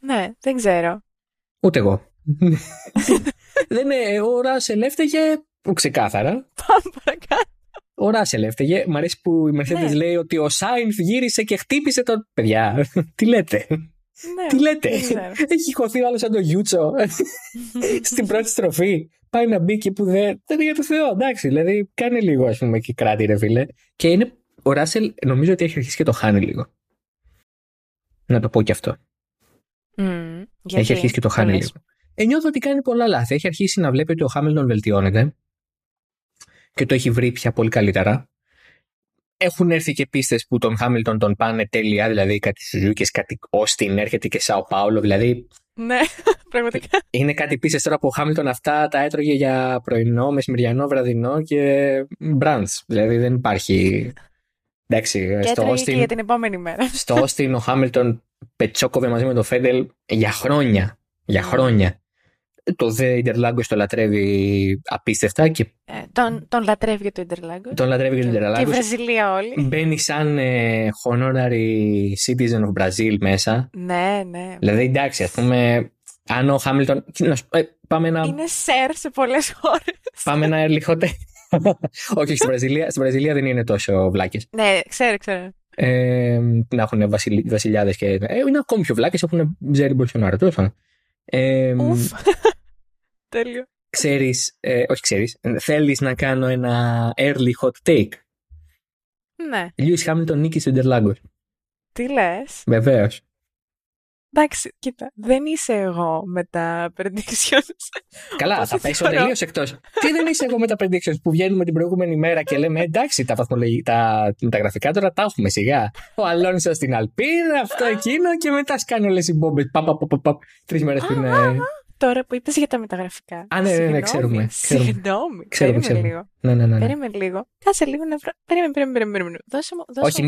ναι, δεν ξέρω. Ούτε εγώ. Δεν είναι, ο Ράσελ έφταιγε ξεκάθαρα. Πάμε παρακάτω. Ο Ράσελ έφταιγε. Μ' αρέσει που η Mercedes ναι. λέει ότι ο Σάινθ γύρισε και χτύπησε τον. Παιδιά, τι λέτε; Ναι, τι λέτε; Έχει χωθεί άλλος σαν το Γιούτσο στην πρώτη στροφή. Πάει να μπει εκεί που δεν. Δεν είναι για το Θεό. Εντάξει, δηλαδή κάνει λίγο ας πούμε και κράτη, ρε φίλε. Και είναι. Ο Ράσελ νομίζω ότι έχει αρχίσει και το χάνει λίγο. Να το πω και αυτό. Mm, έχει αρχίσει και το χάνει λίγο. Ε, νιώθω ότι κάνει πολλά λάθη. Έχει αρχίσει να βλέπει ότι ο Χάμιλτον βελτιώνεται και το έχει βρει πια πολύ καλύτερα. Έχουν έρθει και πίστες που τον Χάμιλτον τον πάνε τέλεια, δηλαδή κάτι Σουζούκε, κάτι Όστιν, έρχεται και Σάο Πάολο, δηλαδή. Ναι, πραγματικά. Είναι κάτι πίστες τώρα που ο Χάμιλτον αυτά τα έτρωγε για πρωινό, μεσημεριανό, βραδινό και μπραντς. Δηλαδή δεν υπάρχει. Εντάξει, και στο Όστιν. Και για την επόμενη μέρα. Στο Όστιν ο Χάμιλτον πετσόκοβε μαζί με τον Φέντελ για χρόνια. Για χρόνια το The Interlagos το λατρεύει απίστευτα. Και... Ε, τον, τον λατρεύει για το Interlagos. Τον λατρεύει για το Interlagos. Και η Βραζιλία όλοι. Μπαίνει σαν ε, honorary citizen of Brazil μέσα. Ναι, ναι. Δηλαδή εντάξει, ας πούμε, αν ο Χάμιλτον. Ε, πάμε να. Είναι σερ σε πολλές χώρες. Πάμε να early hot. Όχι, στην Βραζιλία, στην Βραζιλία δεν είναι τόσο βλάκες. Ναι, ξέρω, ξέρω. Ε, να έχουν βασιλιάδες και. Ε, είναι ακόμη πιο βλάκες, έχουν Τζέρι Μπολσονάρο. Τέλος ε, Τέλειο. Ξέρεις, ε, όχι ξέρεις, θέλεις να κάνω ένα early hot take; Ναι. Lewis Hamilton νίκη στο Interlagos. Τι λες; Βεβαίως. Εντάξει, κοίτα, δεν είσαι εγώ με τα predictions. Καλά, θα πέσω τελείως εκτός. Τι δεν είσαι εγώ με τα predictions που βγαίνουμε την προηγούμενη μέρα και λέμε εντάξει, τα, τα, τα γραφικά τώρα τα έχουμε σιγά. Ο Αλόνσο στην Αλπίδα, αυτό εκείνο και μετά σκάνε όλες οι μπόμπες. Τρεις μέρες πριν. Τώρα που είπες για τα μεταγραφικά. Α, ναι, ναι, ναι, ξέρουμε. Συγγνώμη. Ξέρουμε, ξέρουμε. λίγο. Ναι, ναι, ναι, ναι. Περίμενε λίγο. Κάτσε λίγο να βρω. Περίμενε, περίμενε, περίμενε. Δώσε μου. Όχι,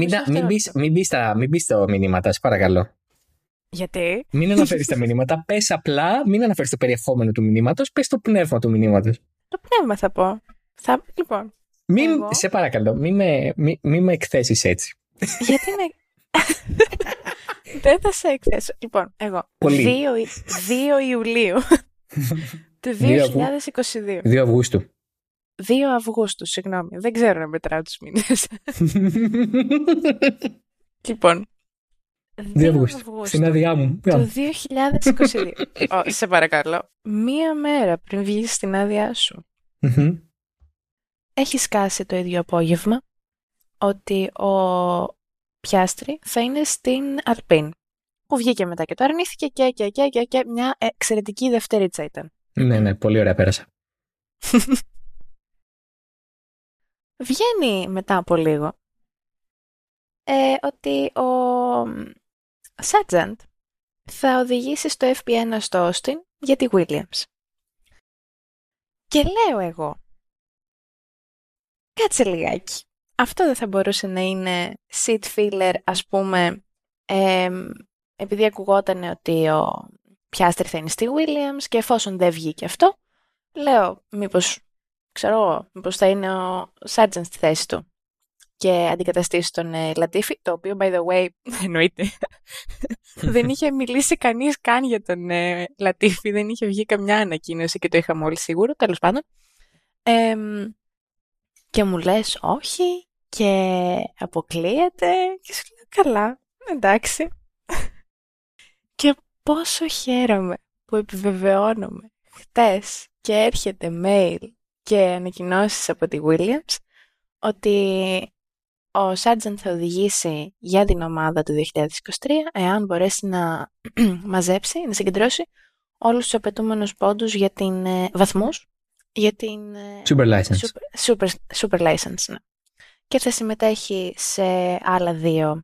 μην μπει στα μηνύματα, σε παρακαλώ. Γιατί; Μην αναφέρεις τα μηνύματα. Πες απλά, μην αναφέρεις το περιεχόμενο του μηνύματος. Πες το πνεύμα του μηνύματος. Το πνεύμα θα πω. Θα... Λοιπόν. Μην, εγώ... Σε παρακαλώ, μην με, μη, μη με εκθέσεις έτσι. Γιατί με. Δεν θα σε εκθέσω. Λοιπόν, εγώ. 2, 2 Ιουλίου του 2022. 2 Αυγούστου. 2 Αυγούστου, συγγνώμη. Δεν ξέρω να μετράω τους μήνες. λοιπόν, 2 Αυγούστου. Στην άδειά μου. Το 2022. σε παρακαλώ. Μία μέρα πριν βγεις στην άδειά σου. Έχεις σκάσει το ίδιο απόγευμα ότι ο Πιάστρη θα είναι στην Αλπίν. Που βγήκε μετά και το αρνήθηκε και, και, και, και, και μια εξαιρετική δευτερίτσα ήταν. Ναι, ναι, πολύ ωραία πέρασα. Βγαίνει μετά από λίγο ε, ότι ο Sargent θα οδηγήσει στο FP1 στο Austin για τη Williams. Και λέω εγώ, κάτσε λιγάκι. Αυτό δεν θα μπορούσε να είναι seat filler, ας πούμε, επειδή ακουγόταν ότι ο Πιάστρη θα είναι στη Williams και εφόσον δεν βγήκε αυτό, λέω μήπως, ξέρω εγώ, μήπως θα είναι ο Sargent στη θέση του και αντικαταστήσει τον ε, Λατίφη, το οποίο, by the way, εννοείται, δεν είχε μιλήσει κανείς καν για τον ε, Λατίφη, δεν είχε βγει καμιά ανακοίνωση και το είχαμε όλοι σίγουρο, τέλος πάντων. και μου λες όχι και αποκλείεται και σου λέω καλά, εντάξει. και πόσο χαίρομαι που επιβεβαιώνομαι χτες και έρχεται mail και ανακοινώσεις από τη Williams ότι ο Σάρτζεντ θα οδηγήσει για την ομάδα του 2023 εάν μπορέσει να μαζέψει, να συγκεντρώσει όλους τους απαιτούμενους πόντους για την ε, βαθμούς για την ε, Super License. Super, super, license ναι. Και θα συμμετέχει σε άλλα δύο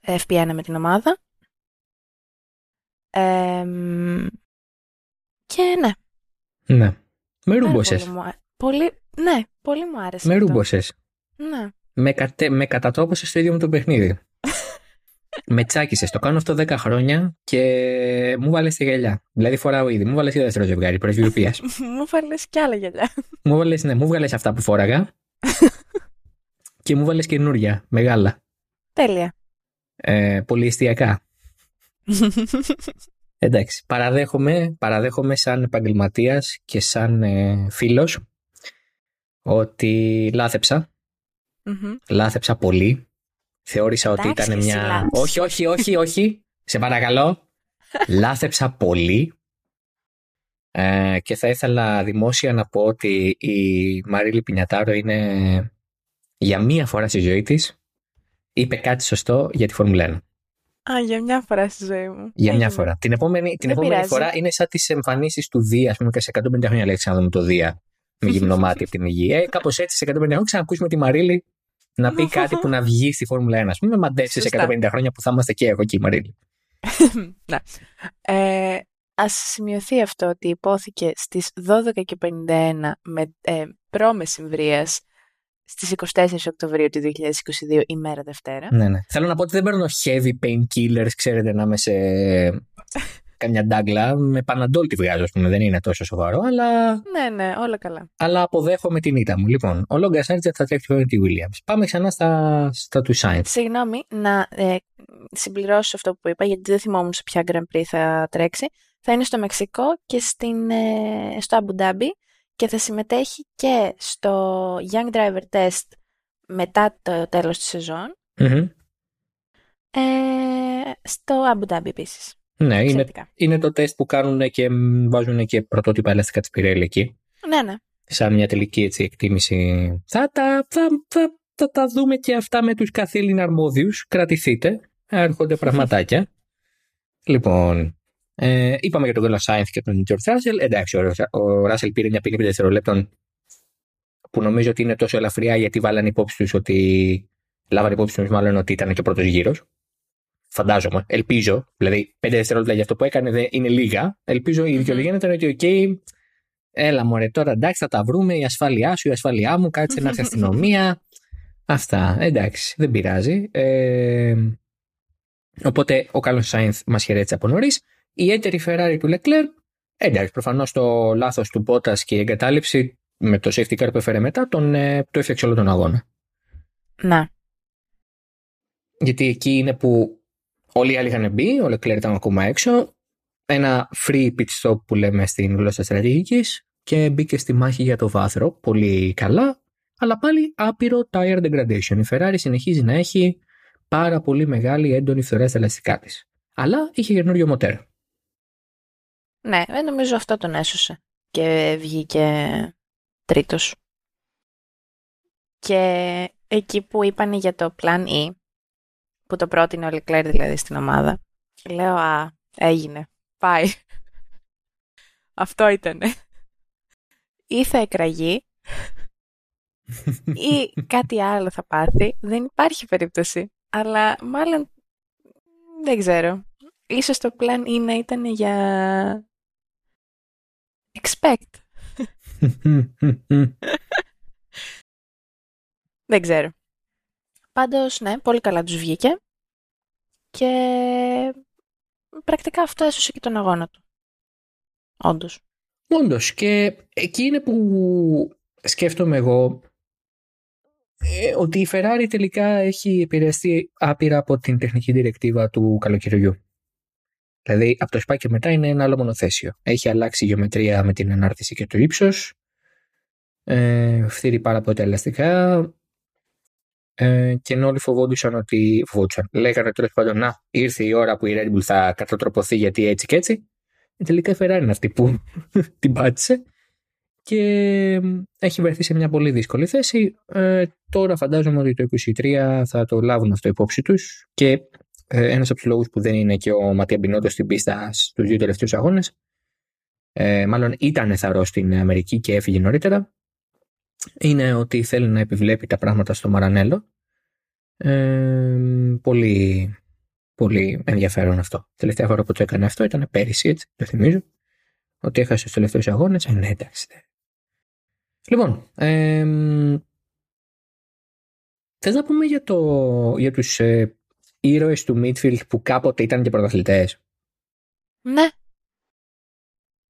FP1 με την ομάδα. και ναι. Ναι. Με Πάρα ρούμποσες. Πολύ, μου α- πολύ, ναι, πολύ μου άρεσε. Με αυτό. ρούμποσες. Ναι. Με, κατε, με κατατόπωσε στο ίδιο μου το παιχνίδι. με τσάκισε. Το κάνω αυτό 10 χρόνια και μου βάλες τη γυαλιά. Δηλαδή φοράω ήδη. Μου βάλες και δεύτερο ζευγάρι πρεσβειοποία. μου βάλες κι άλλα γυαλιά. μου βάλε ναι, μου βγάλες αυτά που φόραγα. και μου βάλες καινούρια, μεγάλα. Τέλεια. Ε, πολυεστιακά. Εντάξει, παραδέχομαι, παραδέχομαι σαν επαγγελματίας και σαν ε, φίλος ότι λάθεψα, Μμμ. λάθεψα πολύ. Θεώρησα ότι Εντάξει, ήταν εσύ μια... λάθος. Όχι, όχι, όχι, όχι. Σε παρακαλώ. λάθεψα πολύ. Ε, και θα ήθελα δημόσια να πω ότι η Μαρίλη Πινιατάρο είναι για μία φορά στη ζωή της είπε κάτι σωστό για τη Φόρμουλα 1. Α, για μια φορά στη ζωή μου. Για μια Έγινε. φορά. Την επόμενη, την Δεν επόμενη πειράζει. φορά είναι σαν τις εμφανίσεις του Δία, ας πούμε, και σε 150 χρόνια λέει ξαναδούμε το Δία με γυμνό μάτι από την υγεία. Ε, κάπως έτσι σε 150 χρόνια ξανακούσουμε τη Μαρίλη να πει κάτι που να βγει στη Φόρμουλα 1. Α πούμε, μαντέψει σε Σωστά. 150 χρόνια που θα είμαστε και εγώ και η Μαρίλη. ναι. Ε, ας σημειωθεί αυτό ότι υπόθηκε στις 12.51 με ε, προμεσημβρίας στις 24 Οκτωβρίου του 2022 ημέρα Δευτέρα. Ναι, ναι. Θέλω να πω ότι δεν παίρνω heavy painkillers, ξέρετε, να είμαι σε καμιά ντάγκλα. Με παναντόλ τη βγάζω, ας πούμε. Δεν είναι τόσο σοβαρό, αλλά, Ναι, ναι, όλα καλά. αλλά αποδέχομαι την ήττα μου. Λοιπόν, ο Λόγκας Σάρτζετ θα τρέχει ο τη Williams. Πάμε ξανά στα, στα του Sainz. Συγγνώμη, να ε, συμπληρώσω αυτό που είπα, γιατί δεν θυμόμουν σε ποια Grand Prix θα τρέξει. Θα είναι στο Μεξικό και στην, ε, στο Abu Dhabi και θα συμμετέχει και στο Young Driver Test μετά το τέλος της σεζόν Μμμ. ε, στο Abu Dhabi επίσης. Ναι, είναι, Εξαιρετικά. είναι το τεστ που κάνουν και μ, βάζουν και πρωτότυπα ελαστικά της Πιρέλη εκεί. Ναι, ναι. Σαν μια τελική έτσι, εκτίμηση. Θα τα, θα, θα, θα τα δούμε και αυτά με τους καθήλυνα αρμόδιους. Κρατηθείτε. Έρχονται πραγματάκια. λοιπόν, ε, είπαμε για τον Κάρλος Σάινθ και τον George Russell. Εντάξει, ο, ο Russell πήρε μια ποινή 5 δευτερολέπτων που νομίζω ότι είναι τόσο ελαφριά γιατί βάλανε υπόψη τους ότι λάβανε υπόψη τους μάλλον ότι ήταν και ο πρώτος γύρος. Φαντάζομαι, ελπίζω. Δηλαδή, 5 δευτερόλεπτα για αυτό που έκανε δεν είναι λίγα. Ελπίζω η Μμμ. δικαιολογία να ήταν ότι, οκ, έλα μωρέ, τώρα εντάξει, θα τα βρούμε. Η ασφάλειά σου, η ασφάλειά μου, κάτσε να έρθει η αστυνομία. Αυτά. Εντάξει, δεν πειράζει. Ε, οπότε ο καλό Σάινθ μας χαιρέτησε από νωρίς. Η έτερη Ferrari του Leclerc. Εντάξει, προφανώς το λάθος του Μπότα και η εγκατάλειψη με το safety car που έφερε μετά τον, ε, το έφτιαξε όλο τον αγώνα. Να. Γιατί εκεί είναι που όλοι οι άλλοι είχαν μπει, ο Leclerc ήταν ακόμα έξω. Ένα free pit stop που λέμε στην γλώσσα στρατηγικής και μπήκε στη μάχη για το βάθρο. Πολύ καλά, αλλά πάλι άπειρο tire degradation. Η Ferrari συνεχίζει να έχει πάρα πολύ μεγάλη έντονη φθορά στα ελαστικά της. Αλλά είχε καινούριο μοτέρ. Ναι, ε, νομίζω αυτό τον έσωσε και βγήκε τρίτος. Και εκεί που είπαν για το Plan E, που το πρότεινε ο Leclerc δηλαδή στην ομάδα, λέω «Α, έγινε, πάει». Αυτό ήτανε. Ή θα εκραγεί, ή κάτι άλλο θα πάθει. Δεν υπάρχει περίπτωση. Αλλά μάλλον δεν ξέρω. Ίσως το plan E να ήταν για expect. Δεν ξέρω. Πάντως, ναι, πολύ καλά τους βγήκε. Και πρακτικά αυτό έσωσε και τον αγώνα του. Όντως. Όντως. Και εκεί είναι που σκέφτομαι εγώ ε, ότι η Ferrari τελικά έχει επηρεαστεί άπειρα από την τεχνική διρεκτίβα του καλοκαιριού. Δηλαδή από το ΣΠΑ και μετά είναι ένα άλλο μονοθέσιο. Έχει αλλάξει η γεωμετρία με την ανάρτηση και το ύψος. Ε, φτύρει πάρα πολύ τα ελαστικά. Ε, και ενώ όλοι φοβόντουσαν ότι. Φοβόντουσαν. Λέγανε τέλος πάντων να ήρθε η ώρα που η Red Bull θα κατατροποθεί γιατί έτσι και έτσι. Ε, τελικά η Ferrari είναι αυτή που την πάτησε και έχει βρεθεί σε μια πολύ δύσκολη θέση. Ε, τώρα φαντάζομαι ότι το 2023 θα το λάβουν αυτό υπόψη τους και ε, ένας από τους λόγους που δεν είναι και ο Ματία Μπινότο στην πίστα στους δύο τελευταίους αγώνες ε, μάλλον ήταν θαρός στην Αμερική και έφυγε νωρίτερα είναι ότι θέλει να επιβλέπει τα πράγματα στο Μαρανέλο ε, πολύ, πολύ ενδιαφέρον αυτό. Τελευταία φορά που το έκανε αυτό ήταν πέρυσι, έτσι, το θυμίζω. Ότι έχασε του τελευταίους αγώνες. Ε, ναι, εντάξει. Λοιπόν, ε, θες να πούμε για, το, για τους ε, ήρωες του Midfield που κάποτε ήταν και πρωταθλητές; Ναι.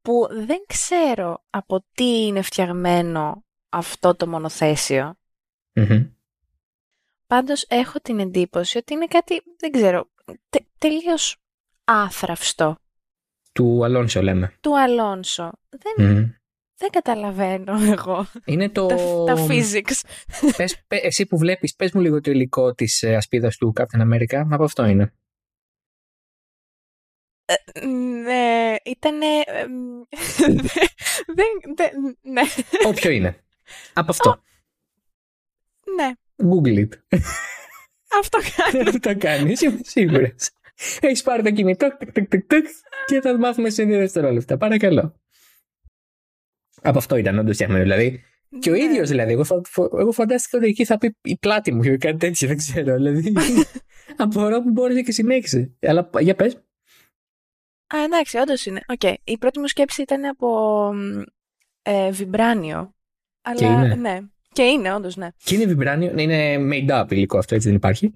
Που δεν ξέρω από τι είναι φτιαγμένο αυτό το μονοθέσιο. Μμμ. Πάντως έχω την εντύπωση ότι είναι κάτι, δεν ξέρω, τε, τελείως άθραυστο Του Αλόνσο λέμε. του Αλόνσο. Δεν, Μμμ. δεν καταλαβαίνω εγώ Είναι το... τα, τα physics. Πες, πε- εσύ που βλέπεις, πες μου λίγο το υλικό της ε, ασπίδας του Captain America. Από αυτό είναι. ναι, ήτανε... εμ, δεν, δεν, ναι, Όποιο είναι. Από αυτό. ναι, Google it. αυτό κάνεις. το κάνεις, είμαι σίγουρη. Έχεις πάρει το κινητό τικ, τικ, τικ, τικ, και θα μάθουμε σε δύο δευτερόλεπτα. Παρακαλώ. Από αυτό ήταν όντως φτιαγμένο. Δηλαδή. Και ο Ναι. ίδιος δηλαδή. Εγώ, φα- φο- εγώ φαντάστηκα ότι εκεί θα πει η πλάτη μου ή κάτι τέτοιο. Δεν ξέρω. Δηλαδή. Απορώ που μπόρεσε και συνέχισε. Αλλά για πες. Α, εντάξει, όντως είναι. Οκ. Η πρώτη μου σκέψη ήταν από μ, ε, βιμπράνιο. Αλλά, Και είναι. Ναι. Και είναι, όντως, ναι. Και είναι βιμπράνιο. ναι, Είναι made up υλικό αυτό, έτσι δεν υπάρχει;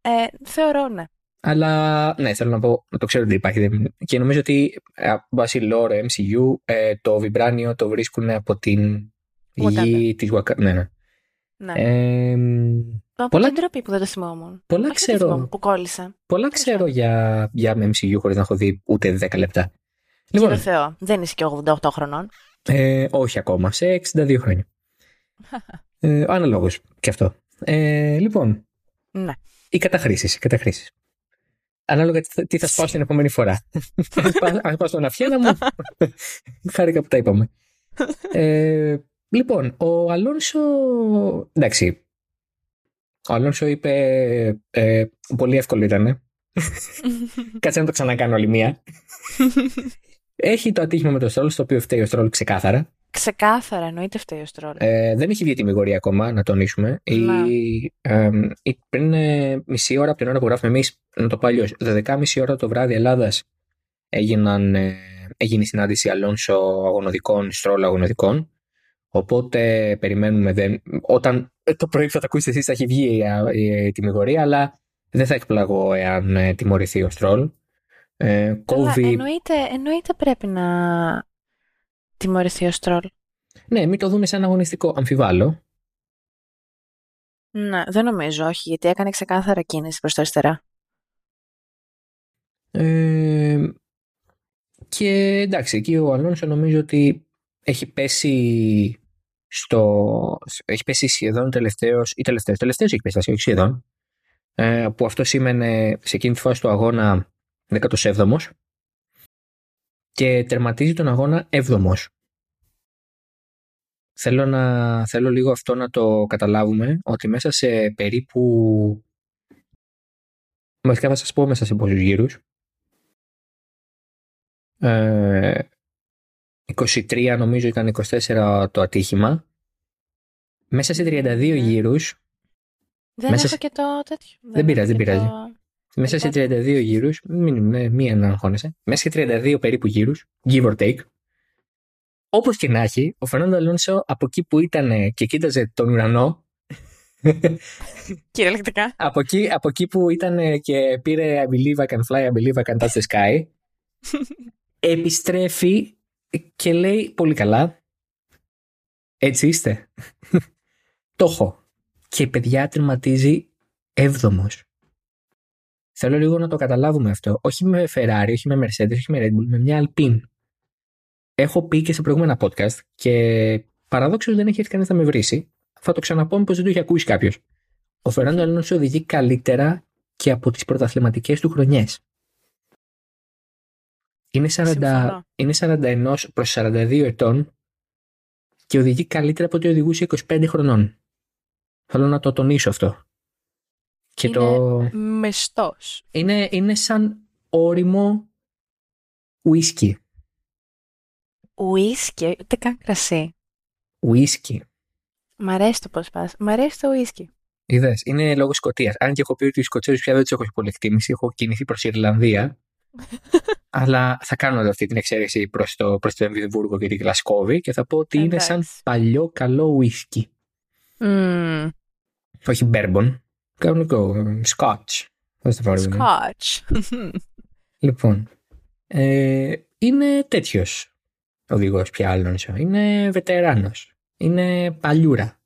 Ε, θεωρώ, ναι. Αλλά ναι, θέλω να πω, το ξέρω ότι υπάρχει. δεν- Και νομίζω ότι ε, από βάση lore MCU ε, το βιμπράνιο το βρίσκουν από την γη της Wakanda. Ναι, ναι. ναι. Ε, Από πολλά- την ντροπή που δεν το θυμόμουν. πολλά Όχι, δεν ξέρω. θυμόμουν, Που κόλλησα. Πολλά ξέρω για, για MCU χωρίς να έχω δει ούτε 10 λεπτά. Λοιπόν, Κύριε Θεό, δεν είσαι και 88 χρονών. Ε, όχι ακόμα, σε 62 χρόνια. ε, αναλόγως και αυτό. Ε, λοιπόν, Ναι. οι καταχρήσεις, οι καταχρήσεις. Ανάλογα τι θα, τι θα σπάσω την επόμενη φορά. Αν πάω στον αυχένα μου, χάρηκα που τα είπαμε. Ε, λοιπόν, ο Αλόνσο, εντάξει, ο Αλόνσο είπε, ε, πολύ εύκολο ήταν. Κάτσε να το ξανακάνω άλλη μία. Έχει το ατύχημα με το Στρόλ, στο οποίο φταίει ο Στρόλ ξεκάθαρα. Ξεκάθαρα, εννοείται φταίει ο Στρόλ. Ε, δεν έχει βγει τιμιγορία ακόμα, να τονίσουμε. Η, Να. εμ, η- πριν ε, μισή ώρα από την ώρα που γράφουμε εμείς, να το πω αλλιώς, 12.30 ώρα το βράδυ Ελλάδας έγιναν, ε, έγινε η συνάντηση Αλόνσο αγωνοδικών, Στρόλ αγωνοδικών. Οπότε περιμένουμε. Δεν, όταν ε, το πρωί που θα το ακούσετε εσείς θα έχει βγει η, η, η τιμιγορία, αλλά δεν θα εκπλαγώ εάν ε, τιμωρηθεί ο Στρόλ. Ε, Καλά, κόβει. εννοείται, εννοείται πρέπει να τιμωρηθεί ο Στρόλ. Ναι, μην το δούμε σαν αγωνιστικό. Αμφιβάλλω. Ναι, δεν νομίζω, όχι, γιατί έκανε ξεκάθαρα κίνηση προς τα αριστερά. Ε, και εντάξει, εκεί ο Αλόνσο νομίζω ότι έχει πέσει στο. Έχει πέσει σχεδόν τελευταίος ή τελευταίος. Τελευταίος έχει πέσει, όχι σχεδόν. Ε, που αυτό σήμαινε σε εκείνη τη φάση του αγώνα 17ο και τερματίζει τον αγώνα 7ο. Θέλω, να, θέλω λίγο αυτό να το καταλάβουμε ότι μέσα σε περίπου. Βασικά θα σας πω μέσα σε πόσους γύρους. Ε, 23 νομίζω ήταν 24 το ατύχημα. Μέσα σε 32 Ναι. γύρους, Δεν Μέσα έχω σε- και το τέτοιο. Δεν πειράζει, έχω δεν και πειράζει. το- μέσα σε Υπάρχει. 32 γύρους, μην, ναι, μία να αγχώνεσαι, μέσα σε 32 περίπου γύρους, give or take, όπως και να έχει, ο Φερνάντο Αλόνσο από εκεί που ήταν και κοίταζε τον ουρανό, Κυριολεκτικά. από εκεί, από εκεί που ήταν και πήρε I believe I can fly, I believe I can touch the sky, επιστρέφει και λέει πολύ καλά, έτσι είστε. Το έχω. Και παιδιά τερματίζει έβδομος. Θέλω λίγο να το καταλάβουμε αυτό. Όχι με Ferrari, όχι με Mercedes, όχι με Red Bull, με μια Alpine. Έχω πει και σε προηγούμενα podcast και παραδόξως δεν έχει έρθει κανείς να με βρήσει. Θα το ξαναπώ μήπως δεν το έχει ακούσει κάποιος. Ο Φερνάντο Αλόνσο οδηγεί καλύτερα και από τις πρωταθληματικές του χρονιές. Είναι, 40, Συμφωνώ. είναι 41 προς 42 ετών και οδηγεί καλύτερα από ό,τι οδηγούσε 25 χρονών. Θέλω να το τονίσω αυτό. Και Είναι το... Μεστός. Είναι, είναι σαν όριμο ουίσκι. Ουίσκι, ούτε καν κρασί. Ουίσκι. Μ' αρέσει το πώς πας. Μ' αρέσει το ουίσκι. Είδες, είναι λόγω Σκωτία. Αν και έχω πει ότι οι Σκοτσέζου πια δεν τους έχω πολύ εκτίμηση, έχω κινηθεί προς Ιρλανδία. αλλά θα κάνω εδώ αυτή την εξαίρεση προς το, προς το Εμβιδεμβούργο και τη Γλασκόβη και θα πω ότι είναι Εντάξει. σαν παλιό καλό ουίσκι. Μμμ, Όχι μπέρμπον, κανονικό, σκότς. Πώς το πάρουμε. Scotch. Λοιπόν, ε, είναι τέτοιος οδηγός πια Αλόνσο. Είναι βετεράνος. Είναι παλιούρα.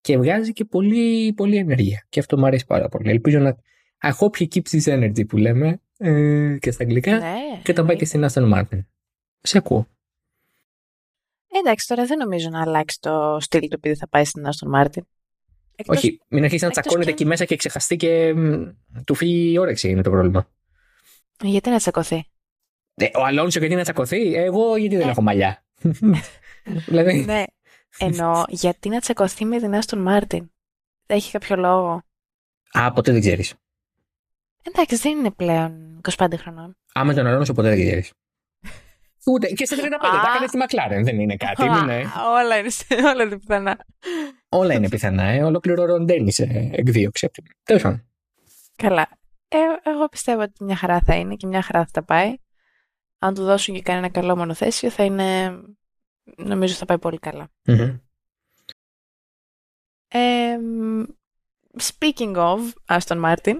Και βγάζει και πολύ, πολύ ενέργεια. Και αυτό μου αρέσει πάρα πολύ. Ελπίζω να. I hope he keeps his energy που λέμε ε, και στα αγγλικά. ναι. Και τον πάει και στην Aston Martin. Σε ακούω. Εντάξει, τώρα δεν νομίζω να αλλάξει το στυλ του επειδή θα πάει στην Aston Martin. Εκτός- Όχι, μην αρχίσει να εκτός τσακώνεται και- εκεί μέσα και ξεχαστεί και μ, του φύγει η όρεξη είναι το πρόβλημα. Γιατί να τσακωθεί; Ε, ο Αλόνσο γιατί να τσακωθεί, εγώ γιατί δεν Ε. έχω μαλλιά; δηλαδή, ναι. Εννοώ, γιατί να τσακωθεί με την Aston Martin. Έχει κάποιο λόγο; Α, ποτέ δεν ξέρεις. Εντάξει, δεν είναι πλέον 25 χρονών. Α, με τον Αλόνσο ποτέ δεν ξέρεις. Ούτε και στα 35 τα Α. έκανε στη Μακλάρεν, δεν είναι κάτι. Α, μην, ε. όλα είναι, όλα είναι πιθανά. Όλα είναι πιθανά, ε. Ολόκληρο ροντένι σε εκδίωξη. Τέλος πάντων. Καλά. Ε, εγώ πιστεύω ότι μια χαρά θα είναι και μια χαρά θα τα πάει. Αν του δώσουν και κανένα καλό μονοθέσιο θα είναι... Νομίζω θα πάει πολύ καλά. Μμμ. Ε, speaking of Aston Martin,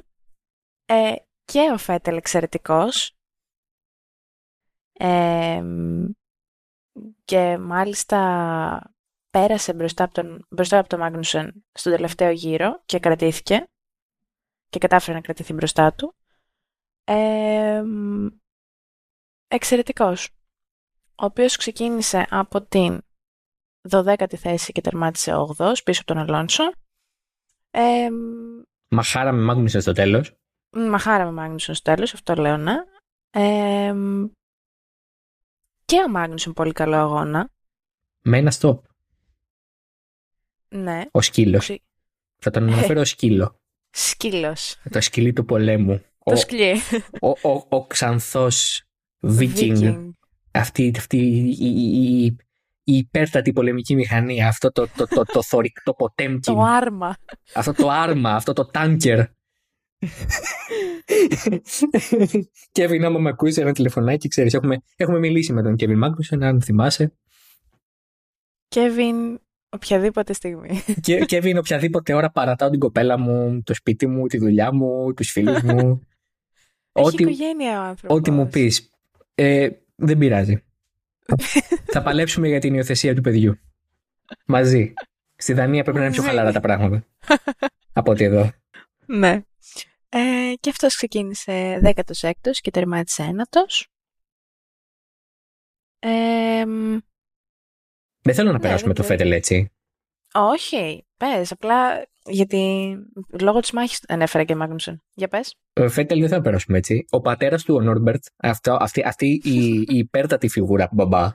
ε, και ο Φέτελ εξαιρετικός. Ε, και μάλιστα πέρασε μπροστά από τον, μπροστά από τον Μάγνουσεν στον τελευταίο γύρο και κρατήθηκε και κατάφερε να κρατηθεί μπροστά του. Ε, εξαιρετικός. Ο οποίος ξεκίνησε από την 12η θέση και τερμάτισε 8 πίσω από τον Αλόνσο. Ε, Μαχάρα με Μάγνουσεν στο τέλος. μαχάρα με Μάγνουσον στο τέλος, αυτό λέω να. Ε, και ο Μάγνουσον πολύ καλό αγώνα. Με ένα stop. Ναι. Ο σκύλος. Ξε- Θα τον αναφέρω ως σκύλο. Σκύλος. Το σκυλί του πολέμου. Ο, Το σκυλί. ο, ο, ο ξανθός Viking. Viking. Αυτή, αυτή η, η, η, η υπέρτατη πολεμική μηχανή. Αυτό το, το, το, το, θωρυκτό Potemkin. Το άρμα. αυτό το άρμα, αυτό το τάνκερ. Κέβιν, άμα με ακούσει ένα τηλεφωνάκι, ξέρεις, έχουμε, έχουμε μιλήσει με τον Κέβιν Μάγκουσεν, αν θυμάσαι. Κέβιν, οποιαδήποτε στιγμή. Και Κέβιν, οποιαδήποτε ώρα παρατάω την κοπέλα μου, το σπίτι μου, τη δουλειά μου, τους φίλους μου. Έχει ό,τι, οικογένεια ο άνθρωπος. ό,τι μου πεις. Ε, δεν πειράζει. Θα παλέψουμε για την υιοθεσία του παιδιού. Μαζί. Στη Δανία πρέπει να είναι πιο Μαζί. χαλαρά τα πράγματα. Από ότι εδώ. Ναι. Ε, και αυτός ξεκίνησε 16ος και τερμάτισε ένατος. Ε, μ, Δεν θέλω να Ναι, περάσουμε δεν το ξέρω. Φέτελ έτσι. όχι, πες, απλά γιατί λόγω της μάχης ανέφερα και Μάγνουσον. Για πες. Ο Φέτελ δεν θα περάσουμε έτσι. Ο πατέρας του, ο Νόρμπερτ, αυτό, αυτή, αυτή η, η υπέρτατη φιγούρα από μπαμπά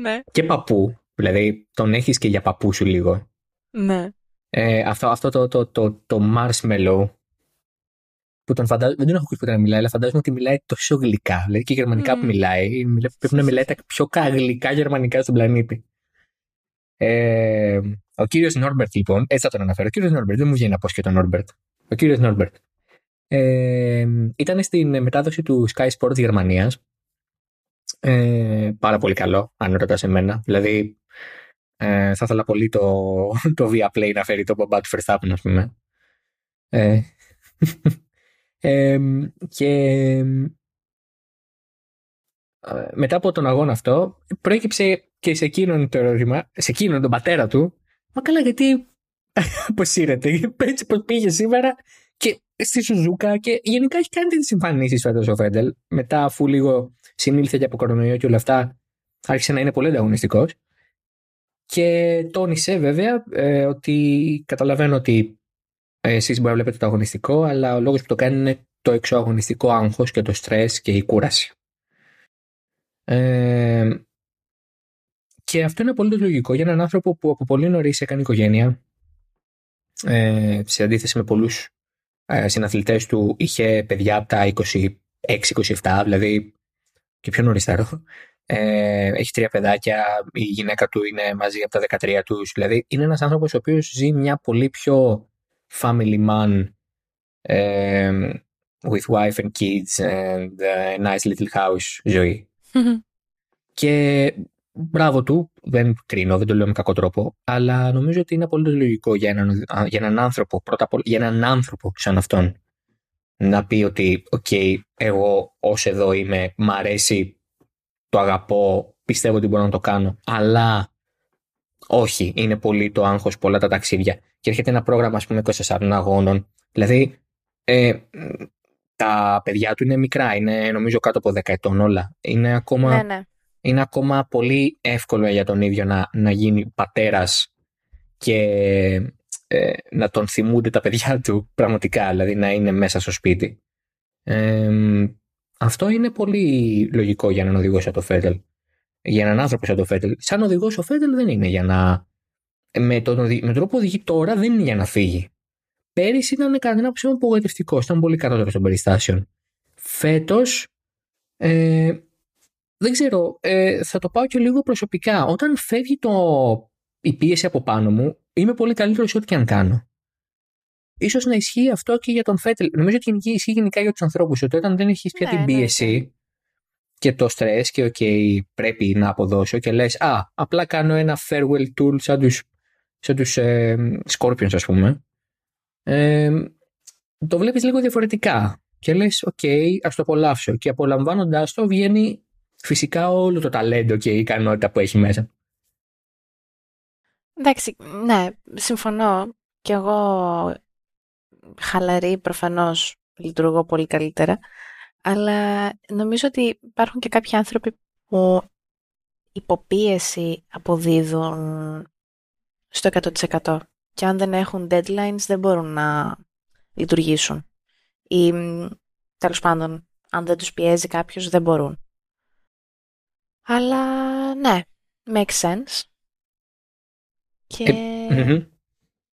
Ναι. και παππού, δηλαδή τον έχεις και για παππού σου λίγο. Ναι. Ε, αυτό αυτό το, το, το, το marshmallow που τον φαντάζομαι, δεν τον έχω ακούσει ποτέ να μιλάει, αλλά φαντάζομαι ότι μιλάει τόσο γλυκά. Δηλαδή και γερμανικά Μμμ. που μιλάει, μιλά- πρέπει να μιλάει τα πιο γλυκά γερμανικά στον πλανήτη. Ε, ο κύριος Νόρμπερτ, λοιπόν, έτσι θα τον αναφέρω. Ο κύριος Νόρμπερτ, δεν μου βγαίνει να πω και τον Νόρμπερτ. Ο κύριος Νόρμπερτ. Ε, ήταν στην μετάδοση του Sky Sports Γερμανίας. Ε, πάρα πολύ καλό, αν ρωτάς εμένα. Δηλαδή, ε, θα ήθελα πολύ το, το Viaplay να φέρει το μπαμπά του Verstappen, ας πούμε. Ε, ε, και ε, μετά από τον αγώνα αυτό, προέκυψε και σε εκείνον το ερώτημα, σε εκείνον τον πατέρα του, μα καλά γιατί αποσύρεται, έτσι πως πήγε σήμερα και στη Σουζούκα και γενικά έχει κάνει τις εμφανίσεις φέτος ο Φέντελ, μετά αφού λίγο συνήλθε και από κορονοϊό και όλα αυτά, άρχισε να είναι πολύ ανταγωνιστικός και τόνισε βέβαια ε, ότι καταλαβαίνω ότι ε, εσείς μπορεί να βλέπετε το αγωνιστικό, αλλά ο λόγος που το κάνει είναι το εξωαγωνιστικό άγχος και το στρες και η κούραση. Ε, και αυτό είναι απολύτως λογικό για έναν άνθρωπο που από πολύ νωρίς έκανε οικογένεια, ε, σε αντίθεση με πολλούς ε, συναθλητές του, είχε παιδιά από τα 26-27, δηλαδή και πιο νωρίς θα έρθω. Ε, έχει τρία παιδάκια, η γυναίκα του είναι μαζί από τα 13 τους, δηλαδή είναι ένας άνθρωπος ο οποίος ζει μια πολύ πιο family man ε, with wife and kids and a nice little house ζωή. και μπράβο του, δεν κρίνω, δεν το λέω με κακό τρόπο, αλλά νομίζω ότι είναι πολύ λογικό για έναν, για έναν άνθρωπο, πρώτα απ' όλα, για έναν άνθρωπο σαν αυτόν, να πει ότι, OK, okay, εγώ ως εδώ είμαι, μ' αρέσει, το αγαπώ, πιστεύω ότι μπορώ να το κάνω, αλλά όχι, είναι πολύ το άγχος, πολλά τα ταξίδια. Και έρχεται ένα πρόγραμμα, ας πούμε, 24 αγώνων. Δηλαδή, ε, τα παιδιά του είναι μικρά, είναι νομίζω κάτω από 10 ετών όλα. Είναι ακόμα, ναι, ναι. Είναι ακόμα πολύ εύκολο για τον ίδιο να, να γίνει πατέρας και ε, να τον θυμούνται τα παιδιά του πραγματικά, δηλαδή να είναι μέσα στο σπίτι. Ε, αυτό είναι πολύ λογικό για έναν οδηγός σαν το Φέτελ. Για έναν άνθρωπο σαν το Φέτελ. Σαν οδηγός ο Φέτελ δεν είναι για να. Με τον, με τον τρόπο οδηγεί τώρα δεν είναι για να φύγει. Πέρυσι ήταν κατά την άποψή μου απογοητευτικό. Ήταν πολύ κατώτερο των περιστάσεων. Φέτος. Ε, δεν ξέρω, ε, θα το πάω και λίγο προσωπικά. Όταν φεύγει το, η πίεση από πάνω μου, είμαι πολύ καλύτερος σε ό,τι και αν κάνω. Ίσως να ισχύει αυτό και για τον Φέτελ. Νομίζω ότι ισχύει γενικά για τους ανθρώπους. Ότι όταν δεν έχεις πια Ναι, την πίεση και το στρες και οκ, πρέπει να αποδώσω και λες, Α, απλά κάνω ένα farewell tour σαν του σαν τους, ε, Scorpions, ας πούμε. Ε, το βλέπεις λίγο διαφορετικά. Και λες, οκ, ας το απολαύσω. Και απολαμβάνοντάς το βγαίνει φυσικά όλο το ταλέντο και η ικανότητα που έχει μέσα. Εντάξει, ναι, συμφωνώ. Και εγώ χαλαρή προφανώς λειτουργώ πολύ καλύτερα. Αλλά νομίζω ότι υπάρχουν και κάποιοι άνθρωποι που υποπίεση αποδίδουν στο 100%. Και αν δεν έχουν deadlines δεν μπορούν να λειτουργήσουν. Ή τέλος πάντων, αν δεν τους πιέζει κάποιος δεν μπορούν. Αλλά ναι, makes sense. Και Μμμ.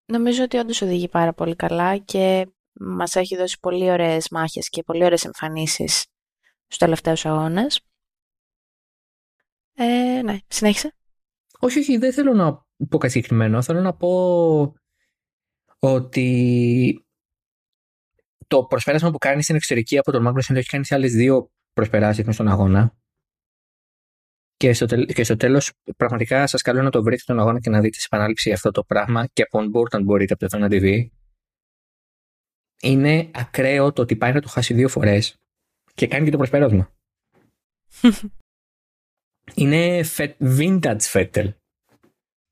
νομίζω ότι όντως οδηγεί πάρα πολύ καλά και μας έχει δώσει πολύ ωραίες μάχες και πολύ ωραίες εμφανίσεις στους τελευταίους αγώνες. Ε, ναι, συνέχισε. Όχι, όχι, δεν θέλω να πω κάτι συγκεκριμένο. Θέλω να πω ότι το προσπέρασμα που κάνεις στην εξωτερική από τον Μάγκρος το έχει κάνει σε άλλες δύο προσπεράσεις στον αγώνα. Και στο, τελ, και στο τέλος πραγματικά σας καλώ να το βρείτε τον αγώνα και να δείτε σε επανάληψη αυτό το πράγμα και από on board αν μπορείτε από το Thona TV. Είναι ακραίο το ότι πάει να το χάσει δύο φορές και κάνει και το προσπέρασμα. είναι φε, vintage Fettel.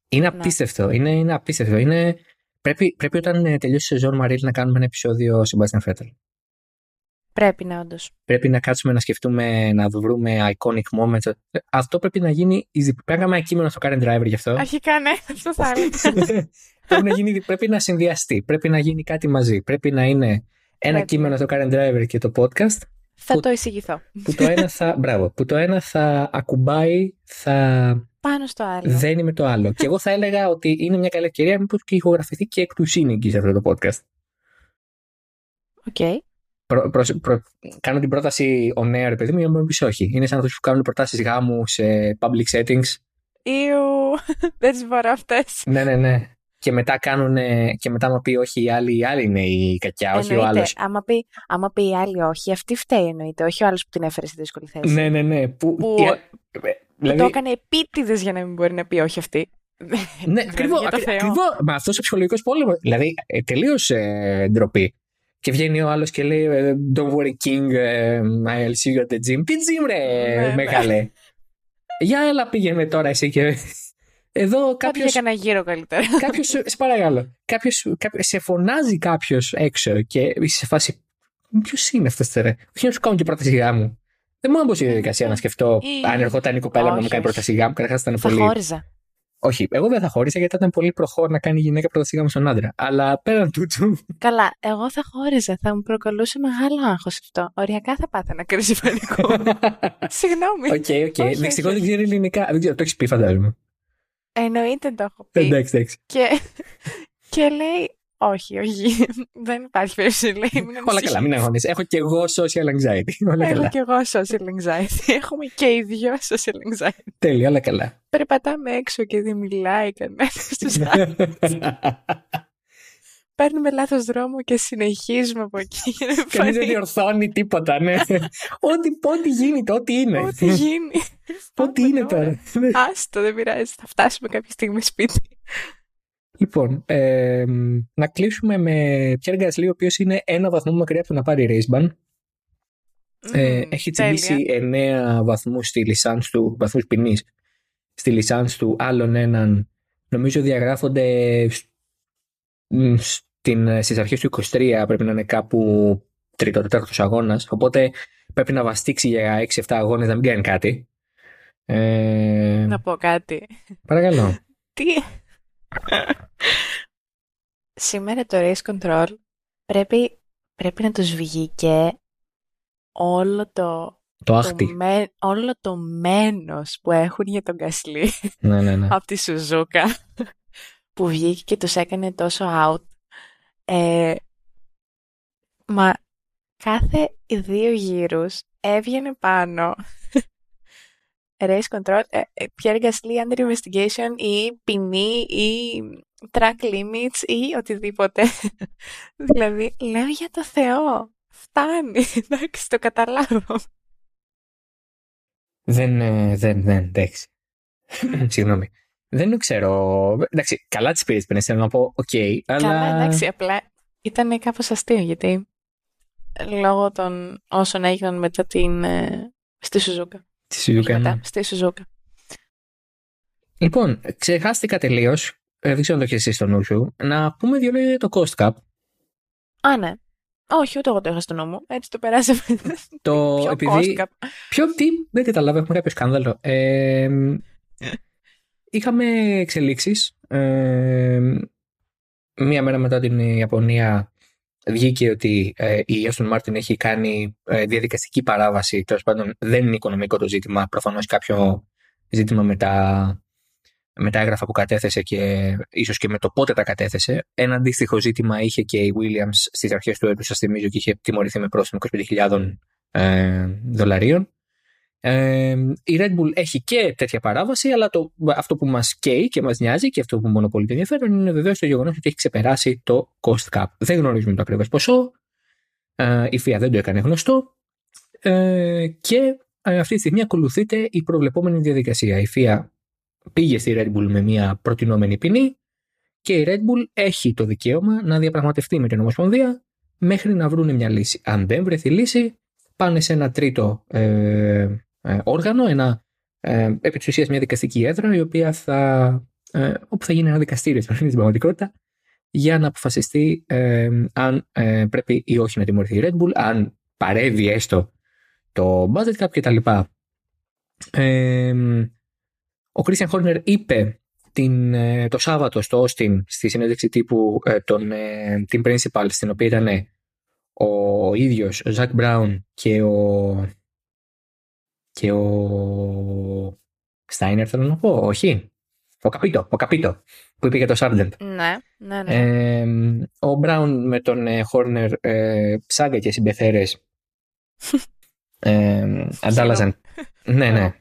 Είναι απίστευτο. Είναι, είναι απίστευτο. Είναι, πρέπει, πρέπει όταν ε, τελειώσει η σεζόν Μαρίλ να κάνουμε ένα επεισόδιο Sebastian Vettel. Πρέπει να όντως. Πρέπει να κάτσουμε να σκεφτούμε, να βρούμε iconic moments. Αυτό πρέπει να γίνει. Πρέπει να κάνουμε ένα κείμενο στο Karen Driver γι' αυτό. Αρχικά ναι, αυτό θα έλεγα. πρέπει, να γίνει, πρέπει να συνδυαστεί. Πρέπει να γίνει κάτι μαζί. Πρέπει να είναι ένα Πρέπει. κείμενο στο Karen Driver και το podcast. θα Που- το εισηγηθώ. Που το ένα θα, μπράβο, που το ένα θα ακουμπάει, θα Πάνω στο άλλο. δένει με το άλλο. και εγώ θα έλεγα ότι είναι μια καλή ευκαιρία μήπως και ηχογραφηθεί και εκ του σύνεγγυς σε αυτό το podcast. OK. Προ, προς- προ- κάνω την πρόταση on air, παιδί μου, για να μου πεις όχι. Είναι σαν αυτούς που κάνουν προτάσεις γάμου σε public settings. Eww, δεν τις μπορώ αυτές. Ναι, ναι, ναι. Και μετά κάνουν, και μετά μου πει όχι η άλλη, η άλλη είναι η κακιά, όχι ο Εννοείται, άλλος. άμα πει, άμα πει η άλλη όχι, αυτή φταίει εννοείται, όχι ο άλλος που την έφερε στη δύσκολη θέση. Ναι, ναι, ναι. Που, Που- η- Που δηλαδή, το έκανε επίτηδες για να μην μπορεί να πει όχι αυτή. Ναι, Δηλαδή, ακριβώς. για το Θεό. Μα αυτός ο ψυχολογικός πόλεμος. Δηλαδή, ε, τελείως ε, ντροπή. Και βγαίνει ο άλλος και λέει ε, Don't worry, King, ε, I'll see you at the gym. Τι gym, ρε, Ναι, ναι. μεγάλε. Για έλα πήγαινε τώρα εσύ και. Εδώ κάποιο. Κάποιο έκανα γύρω καλύτερα. Κάποιος, σε παρακαλώ. Κάποιος, κάποιος, σε φωνάζει κάποιος έξω και είσαι σε φάση. Ποιος είναι αυτός τώρα. Όχι να σου κάνω και πρόταση γάμου. Δεν μου έμπωσε η διαδικασία να σκεφτώ Ή- αν ερχόταν η κοπέλα μου να μου Όχι, κάνει όχι. πρόταση γάμου. Καταρχάς ήταν Θα πολύ. χώριζα. Όχι, εγώ δεν θα χώριζα γιατί ήταν πολύ προχώ να κάνει η γυναίκα πρόταση γάμου στον άντρα. Αλλά πέραν τούτου. Καλά, εγώ θα χώριζα. Θα μου προκαλούσε μεγάλο άγχος αυτό. Οριακά θα πάθαινα κρίση πανικού. Συγγνώμη. OK, OK. Όχι, Δυστυχώς όχι, δεν ξέρει ελληνικά. Δεν ξέρω, το έχεις πει, φαντάζομαι. Εννοείται το έχω πει. Εντάξει, εντάξει. Και, και λέει, όχι, όχι. Δεν υπάρχει περίπτωση. Λέει, μην Όλα ανησυχείς. καλά, μην αγχώνεσαι. Έχω και εγώ social anxiety. Όλα Έχω καλά. κι εγώ social anxiety. Έχουμε και οι δυο social anxiety. Τέλεια, όλα καλά. Περπατάμε έξω και δεν μιλάει κανένας στους άλλους. παίρνουμε λάθος δρόμο και συνεχίζουμε από εκεί. Κανείς δεν διορθώνει τίποτα, ναι. ό,τι, ό,τι γίνει, ό,τι είναι. Ό,τι γίνει. ό,τι είναι τώρα. Άστο, δεν πειράζει. Θα φτάσουμε κάποια στιγμή σπίτι. Λοιπόν, ε, να κλείσουμε με Pierre Gasly, ο οποίος είναι ένα βαθμό μακριά από το να πάρει race ban. Ε, έχει τσιμπήσει 9 βαθμούς στη λισάνς του, βαθμούς ποινής, στη λισάνς του άλλον έναν, νομίζω διαγράφονται στην, στις αρχές του 23, πρέπει να είναι κάπου τρίτο, τέταρτος αγώνας, οπότε πρέπει να βαστίξει για 6-7 αγώνες να μην κάνει κάτι. Ε, να πω κάτι. Παρακαλώ. Τι... Σήμερα το race control πρέπει, πρέπει να τους βγήκε όλο το... Το όλο το μένος που έχουν για τον Κασλή ναι, ναι, ναι. από τη Σουζούκα που βγήκε και τους έκανε τόσο out. Ε, μα κάθε δύο γύρους έβγαινε πάνω race control, ε, ε, Pierre Gasly under investigation ή ποινή ή track limits ή οτιδήποτε. δηλαδή, λέω για το Θεό, φτάνει, εντάξει, το καταλάβω. Δεν, ε, δεν, δεν, εντάξει. Συγγνώμη. Δεν ξέρω. Εντάξει, καλά τις πήρες πριν, θέλω να πω, OK, okay, αλλά... Καλά, εντάξει, απλά ήταν κάπως αστείο, γιατί λόγω των όσων έγιναν μετά την... στη Σουζούκα. Στη Σουζούκα. Μετά, ναι. στη Σουζούκα. Λοιπόν, ξεχάστηκα τελείως. Ε, δεν ξέρω αν το έχεις εσύ στο νου σου. Να πούμε δύο λόγια για το cost cap. Α, ναι. Όχι, ούτε εγώ το είχα στο νου μου. Έτσι το περάσαμε. Το ποιο επειδή... cost cap. Ποιο τι, δεν καταλάβω, έχουμε κάποιο σκάνδαλο. Ε, είχαμε εξελίξεις. Ε, μία μέρα μετά την Ιαπωνία βγήκε ότι ε, η Aston Martin έχει κάνει ε, διαδικαστική παράβαση. Τέλος πάντων, δεν είναι οικονομικό το ζήτημα. Προφανώς κάποιο ζήτημα με τα, με τα έγγραφα που κατέθεσε και ίσως και με το πότε τα κατέθεσε. Ένα αντίστοιχο ζήτημα είχε και η Williams στις αρχές του έτους, σας θυμίζω, και είχε τιμωρηθεί με πρόστιμο 25.000 ε, δολαρίων. Ε, η Red Bull έχει και τέτοια παράβαση, αλλά το, αυτό που μας καίει και μας νοιάζει και αυτό που μονοπολεί το ενδιαφέρον είναι βεβαίως το γεγονός ότι έχει ξεπεράσει το cost cap. Δεν γνωρίζουμε το ακριβές ποσό. Ε, η FIA δεν το έκανε γνωστό. Ε, και ε, αυτή τη στιγμή ακολουθείται η προβλεπόμενη διαδικασία. Η FIA πήγε στη Red Bull με μια προτινόμενη ποινή και η Red Bull έχει το δικαίωμα να διαπραγματευτεί με την Ομοσπονδία μέχρι να βρουν μια λύση. Αν δεν βρεθεί λύση, πάνε σε ένα τρίτο ε, ε, όργανο, ένα, ε, επί της μια δικαστική έδρα, η οποία θα, ε, όπου θα γίνει ένα δικαστήριο στην πραγματικότητα, για να αποφασιστεί ε, αν ε, πρέπει ή όχι να τιμωρηθεί η Red Bull, αν παρεύει έστω το budget cap κτλ. Ε, ο Christian Horner είπε την, το Σάββατο στο Austin στη συνέντευξη τύπου τον, την Principal στην οποία ήταν ο ίδιος ο Ζακ Μπράουν και ο και ο Στάινερ θέλω να πω, όχι. Ο Καπίτο, ο Καπίτο που είπε για το Σάρντεντ. Ναι, ναι, ναι. ο Μπράουν με τον Χόρνερ ε, ψάγκα και συμπεθέρες ε, αντάλλαζαν. ναι, ναι.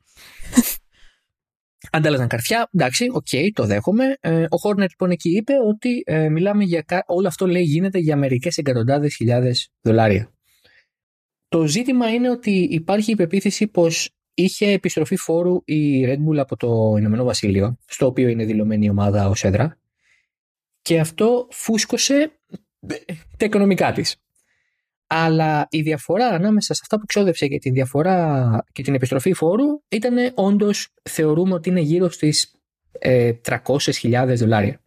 Αντάλλαζαν καρφιά. Εντάξει, OK, okay, το δέχομαι. Ε, ο Χόρνερ λοιπόν εκεί είπε ότι ε, μιλάμε για. Όλο αυτό λέει γίνεται για μερικές εκατοντάδες χιλιάδες δολάρια. Το ζήτημα είναι ότι υπάρχει η πεποίθηση πως είχε επιστροφή φόρου η Red Bull από το Ηνωμένο Βασίλειο, στο οποίο είναι δηλωμένη η ομάδα ως έδρα, και αυτό φούσκωσε τα οικονομικά της. Αλλά η διαφορά ανάμεσα σε αυτά που ξόδεψε και την διαφορά και την επιστροφή φόρου ήταν όντως θεωρούμε ότι είναι γύρω στις ε, 300.000 δολάρια.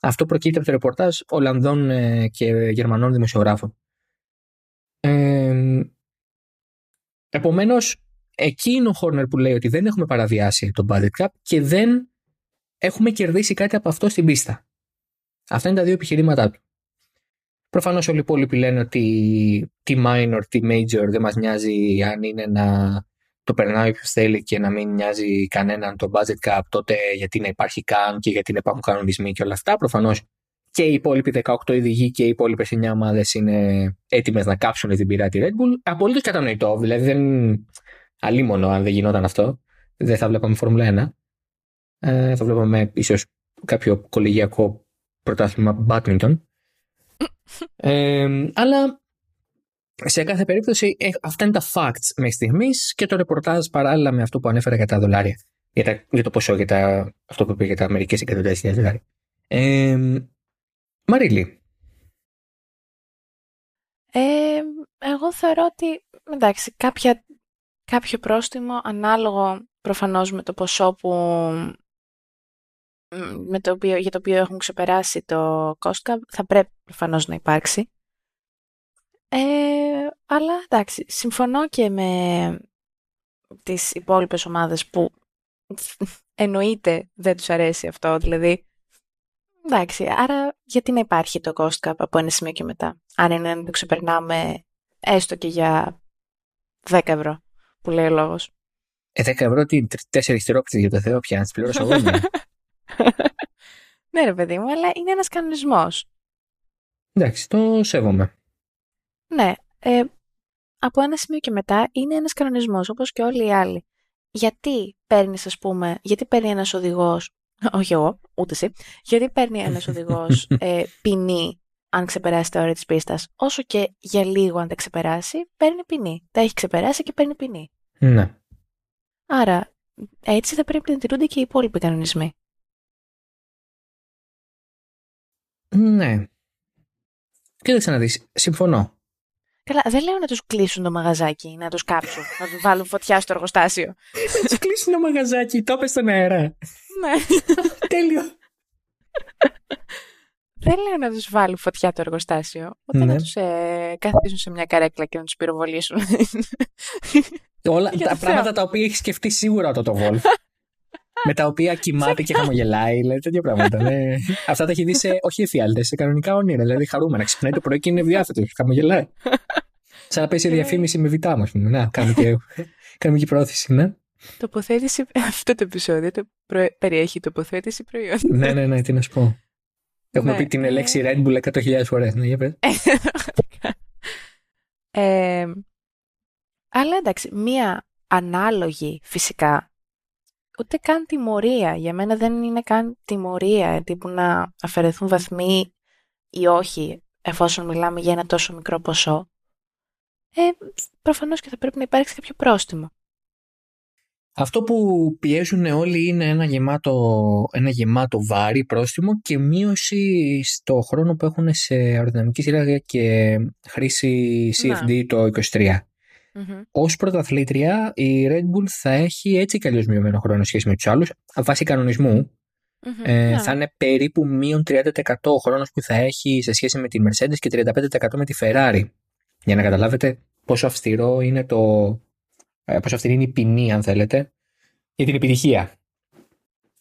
Αυτό προκύπτει από το ρεπορτάζ Ολλανδών ε, και Γερμανών δημοσιογράφων. Επομένως, εκεί είναι ο Χόρνερ που λέει ότι δεν έχουμε παραβιάσει τον budget cap και δεν έχουμε κερδίσει κάτι από αυτό στην πίστα. Αυτά είναι τα δύο επιχειρήματά του. Προφανώς όλοι οι υπόλοιποι λένε ότι τι minor, τι major δεν μας νοιάζει αν είναι να το περνάει όποιος θέλει και να μην νοιάζει κανέναν το budget cap, τότε γιατί να υπάρχει καν και γιατί να υπάρχουν κανονισμοί και όλα αυτά. Προφανώς και οι υπόλοιποι 18 ειδικοί και οι υπόλοιπες 9 ομάδες είναι έτοιμες να κάψουν την πειράτη Red Bull. Απολύτως κατανοητό. Δηλαδή, δεν. Αλίμονο αν δεν γινόταν αυτό. Δεν θα βλέπαμε Φόρμουλα 1. Ε, θα βλέπαμε ίσως κάποιο κολεγιακό πρωτάθλημα badminton. Ε, αλλά σε κάθε περίπτωση ε, αυτά είναι τα facts μέχρι στιγμής και το ρεπορτάζ παράλληλα με αυτό που ανέφερα για τα δολάρια. Για, τα, για το ποσό, για τα, αυτό που είπε για τα μερικέ εκατοντάδες χιλιάδες δολάρια. Ε, Μαρίλη. Ε, εγώ θεωρώ ότι εντάξει, κάποια, κάποιο πρόστιμο ανάλογο προφανώς με το ποσό που με το οποίο, για το οποίο έχουν ξεπεράσει το cost θα πρέπει προφανώς να υπάρξει. Ε, αλλά εντάξει, συμφωνώ και με τις υπόλοιπες ομάδες που εννοείται δεν τους αρέσει αυτό, δηλαδή εντάξει, άρα γιατί να υπάρχει το cost cap από ένα σημείο και μετά, αν είναι να το ξεπερνάμε έστω και για 10 ευρώ που λέει ο λόγος. Ε, 10 ευρώ τι, τέσσερις τρόπιτες για το Θεό πια, να τις πληρώσω εγώ. Ναι. ναι ρε παιδί μου, αλλά είναι ένας κανονισμός. Εντάξει, το σέβομαι. Ναι, ε, από ένα σημείο και μετά είναι ένας κανονισμός, όπως και όλοι οι άλλοι. Γιατί παίρνεις, ας πούμε, γιατί παίρνει ένας οδηγός, όχι εγώ, ούτε εσύ, γιατί παίρνει ένας οδηγός ε, ποινή αν ξεπεράσει τα όρια της πίστας, όσο και για λίγο αν τα ξεπεράσει, παίρνει ποινή. Τα έχει ξεπεράσει και παίρνει ποινή. Ναι. Άρα, έτσι θα πρέπει να τηρούνται και οι υπόλοιποι κανονισμοί. Ναι. Κοίταξε να δεις, συμφωνώ. Καλά, δεν λέω να τους κλείσουν το μαγαζάκι, να τους κάψουν, να τους βάλουν φωτιά στο εργοστάσιο. Να τους κλείσουν το μαγαζάκι, το έπες στον αέρα. Ναι. Τέλειο. Δεν λέω να τους βάλουν φωτιά το εργοστάσιο, ούτε να Ναι. τους ε, καθίσουν σε μια καρέκλα και να τους πυροβολήσουν. Όλα Για τα το πράγματα Θεό. τα οποία έχεις σκεφτεί σίγουρα το το Wolf. Με τα οποία κοιμάται και χαμογελάει, δηλαδή τέτοια πράγματα. ναι. Αυτά τα έχει δει σε, όχι εφιάλτε, σε κανονικά όνειρα. Δηλαδή χαρούμενα. Ξυπνάει το πρωί και είναι διάθετο, χαμογελάει. Σαν να πέσει Ε. διαφήμιση με βιτά μα. Να, κάνουμε και, κάνουμε και πρόθεση, ναι. τοποθέτηση, αυτό το επεισόδιο το προ- περιέχει τοποθέτηση προϊόντων. ναι, ναι, ναι, τι να σου πω. Έχουμε Ναι, πει την ε. λέξη Red Bull 100.000 φορές. Ναι, για πες. ε, αλλά εντάξει, μία ανάλογη φυσικά, ούτε καν τιμωρία. Για μένα δεν είναι καν τιμωρία, τύπου να αφαιρεθούν βαθμοί ή όχι, εφόσον μιλάμε για ένα τόσο μικρό ποσό. Ε, προφανώς και θα πρέπει να υπάρξει κάποιο πρόστιμο. Αυτό που πιέζουν όλοι είναι ένα γεμάτο, ένα γεμάτο βάρη πρόστιμο και μείωση στο χρόνο που έχουν σε αεροδυναμική σειρά και χρήση CFD το 23. Μμμ. Ω πρωταθλήτρια, η Red Bull θα έχει έτσι κι αλλιώς μειωμένο χρόνο σε σχέση με τους άλλους. Βάσει κανονισμού, Μμμ. ε, Ναι. θα είναι περίπου μείον 30% ο χρόνος που θα έχει σε σχέση με τη Mercedes και 35% με τη Ferrari. Για να καταλάβετε πόσο αυστηρό είναι το. ε, πόσο αυστηρή είναι η ποινή, αν θέλετε, για την επιτυχία.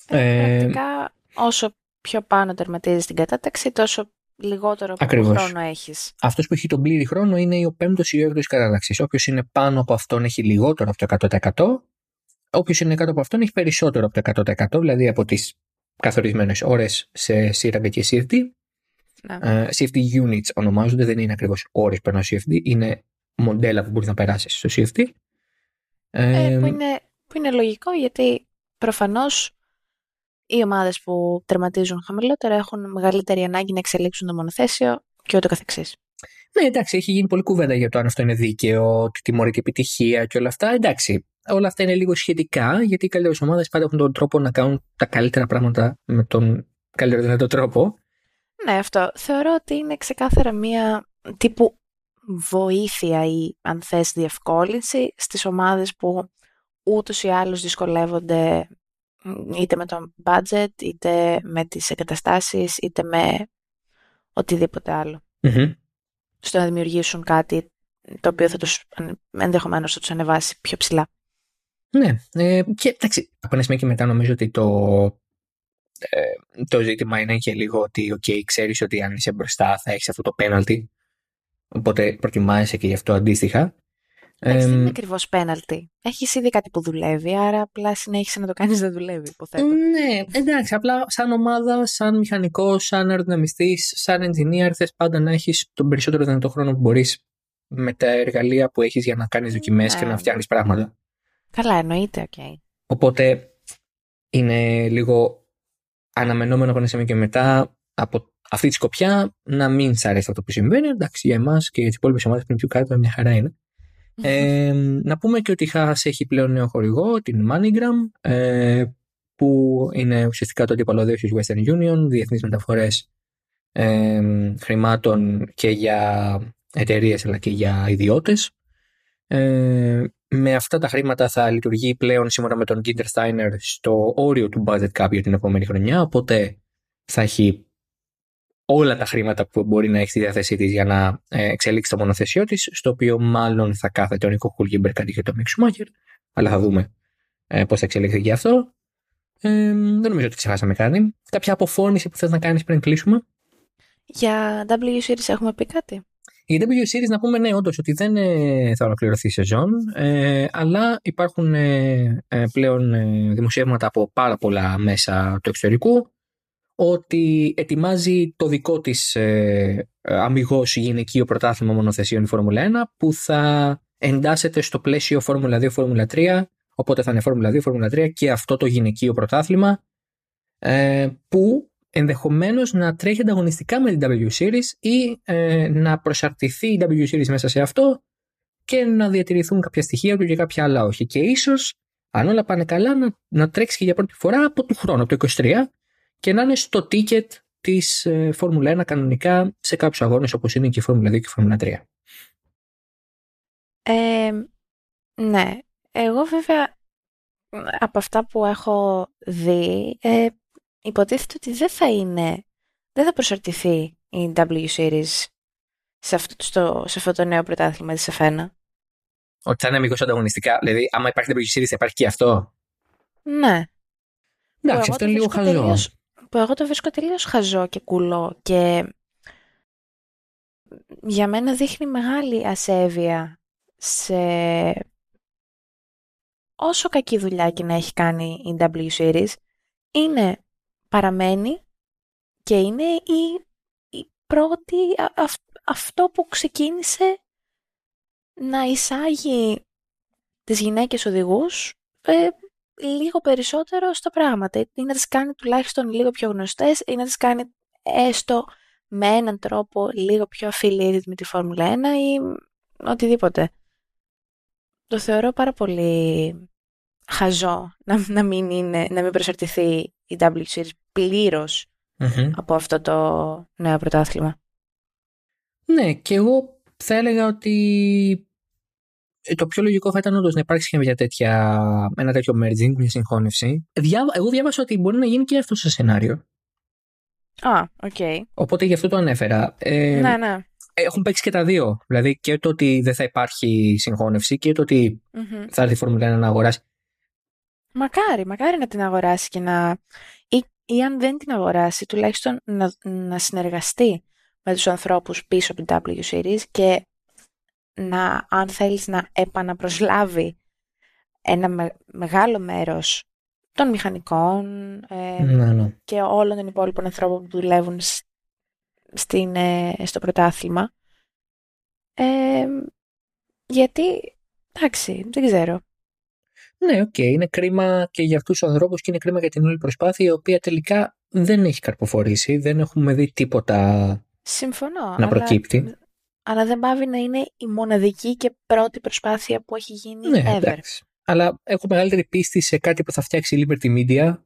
Ε, Ε, πρακτικά, όσο πιο πάνω τερματίζεις την κατάταξη, τόσο λιγότερο Ακριβώς. χρόνο έχεις. Αυτός που έχει τον πλήρη χρόνο είναι ο πέμπτος ή ο έκτο κατάταξης. Όποιος είναι πάνω από αυτόν έχει λιγότερο από το 100%. Όποιος είναι κάτω από αυτόν έχει περισσότερο από το 100%, δηλαδή από τις καθορισμένες ώρες σε σύραγγα και CFD. Ναι. Ε, CFD units ονομάζονται, δεν είναι ακριβώς ώρες που περνά CFD, είναι μοντέλα που μπορείς να περάσεις στο CFD. Ε, Ε, που, είναι, που είναι λογικό γιατί προφανώς οι ομάδες που τερματίζουν χαμηλότερα έχουν μεγαλύτερη ανάγκη να εξελίξουν το μονοθέσιο και ούτω καθεξής. Ναι, εντάξει, έχει γίνει πολλή κουβέντα για το αν αυτό είναι δίκαιο, τη τιμωρείται επιτυχία και όλα αυτά. Εντάξει, όλα αυτά είναι λίγο σχετικά, γιατί οι καλύτερες ομάδες πάντα έχουν τον τρόπο να κάνουν τα καλύτερα πράγματα με τον καλύτερο δυνατό τρόπο. Ναι, αυτό. Θεωρώ ότι είναι ξεκάθαρα μία τύπου βοήθεια ή αν θες διευκόλυνση στις ομάδες που ούτως ή άλλως δυσκολεύονται μ, είτε με το budget, είτε με τις εγκαταστάσεις, είτε με οτιδήποτε άλλο. Μμμ. Στο να δημιουργήσουν κάτι το οποίο θα τους ενδεχομένως θα τους ανεβάσει πιο ψηλά. Ναι, ε, και εντάξει, από ένα σημείο και μετά νομίζω ότι το, ε, το ζήτημα είναι και λίγο ότι, ok, ξέρεις ότι αν είσαι μπροστά θα έχεις αυτό το penalty, οπότε προτιμάζεσαι και γι' αυτό αντίστοιχα. Εντάξει, δεν Ε, είναι ακριβώς πέναλτι. Έχει ήδη κάτι που δουλεύει, άρα απλά συνέχισε να το κάνεις να δουλεύει, υποθέτω. Ναι, εντάξει, απλά σαν ομάδα, σαν μηχανικός, σαν αεροδυναμιστής, σαν engineer, θες πάντα να έχεις τον περισσότερο δυνατό χρόνο που μπορείς με τα εργαλεία που έχεις για να κάνεις δοκιμές και Ναι. να φτιάχνεις πράγματα. Καλά, εννοείται, οκ. Οπότε είναι λίγο αναμενόμενο από ένα σημείο και μετά από αυτή τη σκοπιά να μην σ' αρέσει αυτό που συμβαίνει. Εντάξει, για εμάς και για τις υπόλοιπες ομάδες πριν πιο κάτω, μια χαρά είναι. Ε, να πούμε και ότι η Haas έχει πλέον νέο χορηγό, την MoneyGram, ε, που είναι ουσιαστικά το αντίπαλο της Western Union, διεθνείς μεταφορές ε, χρημάτων και για εταιρείες αλλά και για ιδιώτες. Ε, με αυτά τα χρήματα θα λειτουργεί πλέον σύμφωνα με τον Ginter Steiner στο όριο του budget cap για την επόμενη χρονιά, οπότε θα έχει όλα τα χρήματα που μπορεί να έχει στη διάθεσή της για να ε, εξελίξει το μονοθεσιό της, στο οποίο μάλλον θα κάθεται ο Νίκο Χούλγιμπερ αντί για το Μίξ Σουμάχερ. Αλλά θα δούμε ε, πώς θα εξελιχθεί και αυτό. Ε, δεν νομίζω ότι ξεχάσαμε κάτι. Κάποια αποφώνηση που θες να κάνεις πριν κλείσουμε; Για W Series έχουμε πει κάτι; Η W Series να πούμε ναι, όντως ότι δεν ε, θα ολοκληρωθεί η σεζόν, ε, αλλά υπάρχουν ε, ε πλέον ε, δημοσιεύματα από πάρα πολλά μέσα του εξωτερικού ότι ετοιμάζει το δικό της ε, αμυγός γυναικείο πρωτάθλημα μονοθεσίων η Φόρμουλα 1 που θα εντάσσεται στο πλαίσιο Φόρμουλα 2, Φόρμουλα 3 οπότε θα είναι Φόρμουλα 2, Φόρμουλα 3 και αυτό το γυναικείο πρωτάθλημα ε, που ενδεχομένως να τρέχει ανταγωνιστικά με την W Series ή ε, να προσαρτηθεί η W Series μέσα σε αυτό και να διατηρηθούν κάποια στοιχεία του και κάποια άλλα όχι. Και ίσως, αν όλα πάνε καλά, να, να τρέξει και για πρώτη φορά από του χρόνου, από το 23, και να είναι στο ticket της ε, Φόρμουλα 1 κανονικά σε κάποιους αγώνες όπως είναι και η Φόρμουλα 2 και η Φόρμουλα 3. Ε, ναι. Εγώ βέβαια από αυτά που έχω δει ε, υποτίθεται ότι δεν θα είναι, δεν θα προσαρτηθεί η W Series σε αυτό, στο, σε αυτό το νέο πρωτάθλημα της F1. Ότι θα είναι αμυγός ανταγωνιστικά. Δηλαδή, άμα υπάρχει W Series θα υπάρχει και αυτό. Ναι. Εντάξει, αυτό είναι λίγο χαζό. Που εγώ το βρίσκω τελείως χαζό και κουλό και για μένα δείχνει μεγάλη ασέβεια σε όσο κακή δουλειά και να έχει κάνει η W Series, είναι παραμένει και είναι η, η πρώτη, αυτό που ξεκίνησε να εισάγει τις γυναίκες οδηγούς ε, λίγο περισσότερο στα πράγματα ή να τις κάνει τουλάχιστον λίγο πιο γνωστές ή να τις κάνει έστω με έναν τρόπο λίγο πιο affiliated με τη Φόρμουλα 1 ή οτιδήποτε. Το θεωρώ πάρα πολύ χαζό να, να, μην, είναι, να μην προσαρτηθεί η W Series πληρως από αυτό το νέο πρωτάθλημα. Ναι, και εγώ θα έλεγα ότι ε, το πιο λογικό θα ήταν όντως να υπάρξει και μια τέτοια, ένα τέτοιο merging, μια συγχώνευση. Εγώ διάβασα ότι μπορεί να γίνει και αυτό σε σενάριο. Α, OK. Okay. Οπότε γι' αυτό το ανέφερα. Ε, ναι, ναι. Έχουν παίξει και τα δύο. Δηλαδή και το ότι δεν θα υπάρχει συγχώνευση και το ότι mm-hmm. θα έρθει η Φόρμουλα 1 να αγοράσει. Μακάρι, μακάρι να την αγοράσει και να. ή, ή αν δεν την αγοράσει, τουλάχιστον να, να συνεργαστεί με τους ανθρώπους πίσω από την W Series και να, αν θέλεις να επαναπροσλάβει ένα μεγάλο μέρος των μηχανικών ε, ναι, ναι. και όλων των υπόλοιπων ανθρώπων που δουλεύουν στην, ε, στο πρωτάθλημα. Ε, γιατί, εντάξει, δεν ξέρω. Ναι, OK, okay, είναι κρίμα και για αυτούς τους ανθρώπους και είναι κρίμα για την όλη προσπάθεια η οποία τελικά δεν έχει καρποφορήσει, δεν έχουμε δει τίποτα Συμφωνώ, να προκύπτει αλλά δεν πάβει να είναι η μοναδική και πρώτη προσπάθεια που έχει γίνει ναι, ever. Εντάξει. Αλλά έχω μεγαλύτερη πίστη σε κάτι που θα φτιάξει η Liberty Media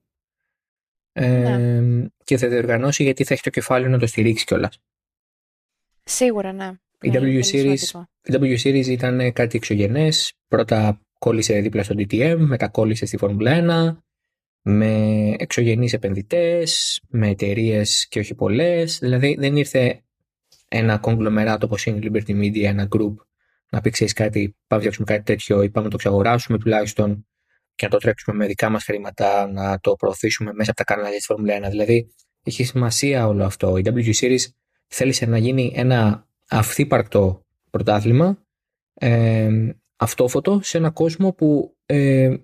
ε, ναι. και θα διοργανώσει γιατί θα έχει το κεφάλαιο να το στηρίξει κιόλας. Σίγουρα, ναι. Η w, Series, η w Series ήταν κάτι εξωγενές. Πρώτα κόλλησε δίπλα στο DTM, μετά κόλλησε στη Φόρμουλα 1, με εξωγενείς επενδυτές, με εταιρείες και όχι πολλές. Δηλαδή δεν ήρθε ένα κογκλομεράτο όπως είναι η Liberty Media, ένα group, να πει ξέρεις κάτι, πάμε να φτιάξουμε κάτι τέτοιο ή πάμε να το ξαγοράσουμε τουλάχιστον και να το τρέξουμε με δικά μας χρήματα, να το προωθήσουμε μέσα από τα κανάλια της Φόρμουλα 1. Δηλαδή, έχει σημασία όλο αυτό. Η W Series θέλησε να γίνει ένα αυθύπαρκτο πρωτάθλημα, ε, αυτόφωτο, σε ένα κόσμο που ε,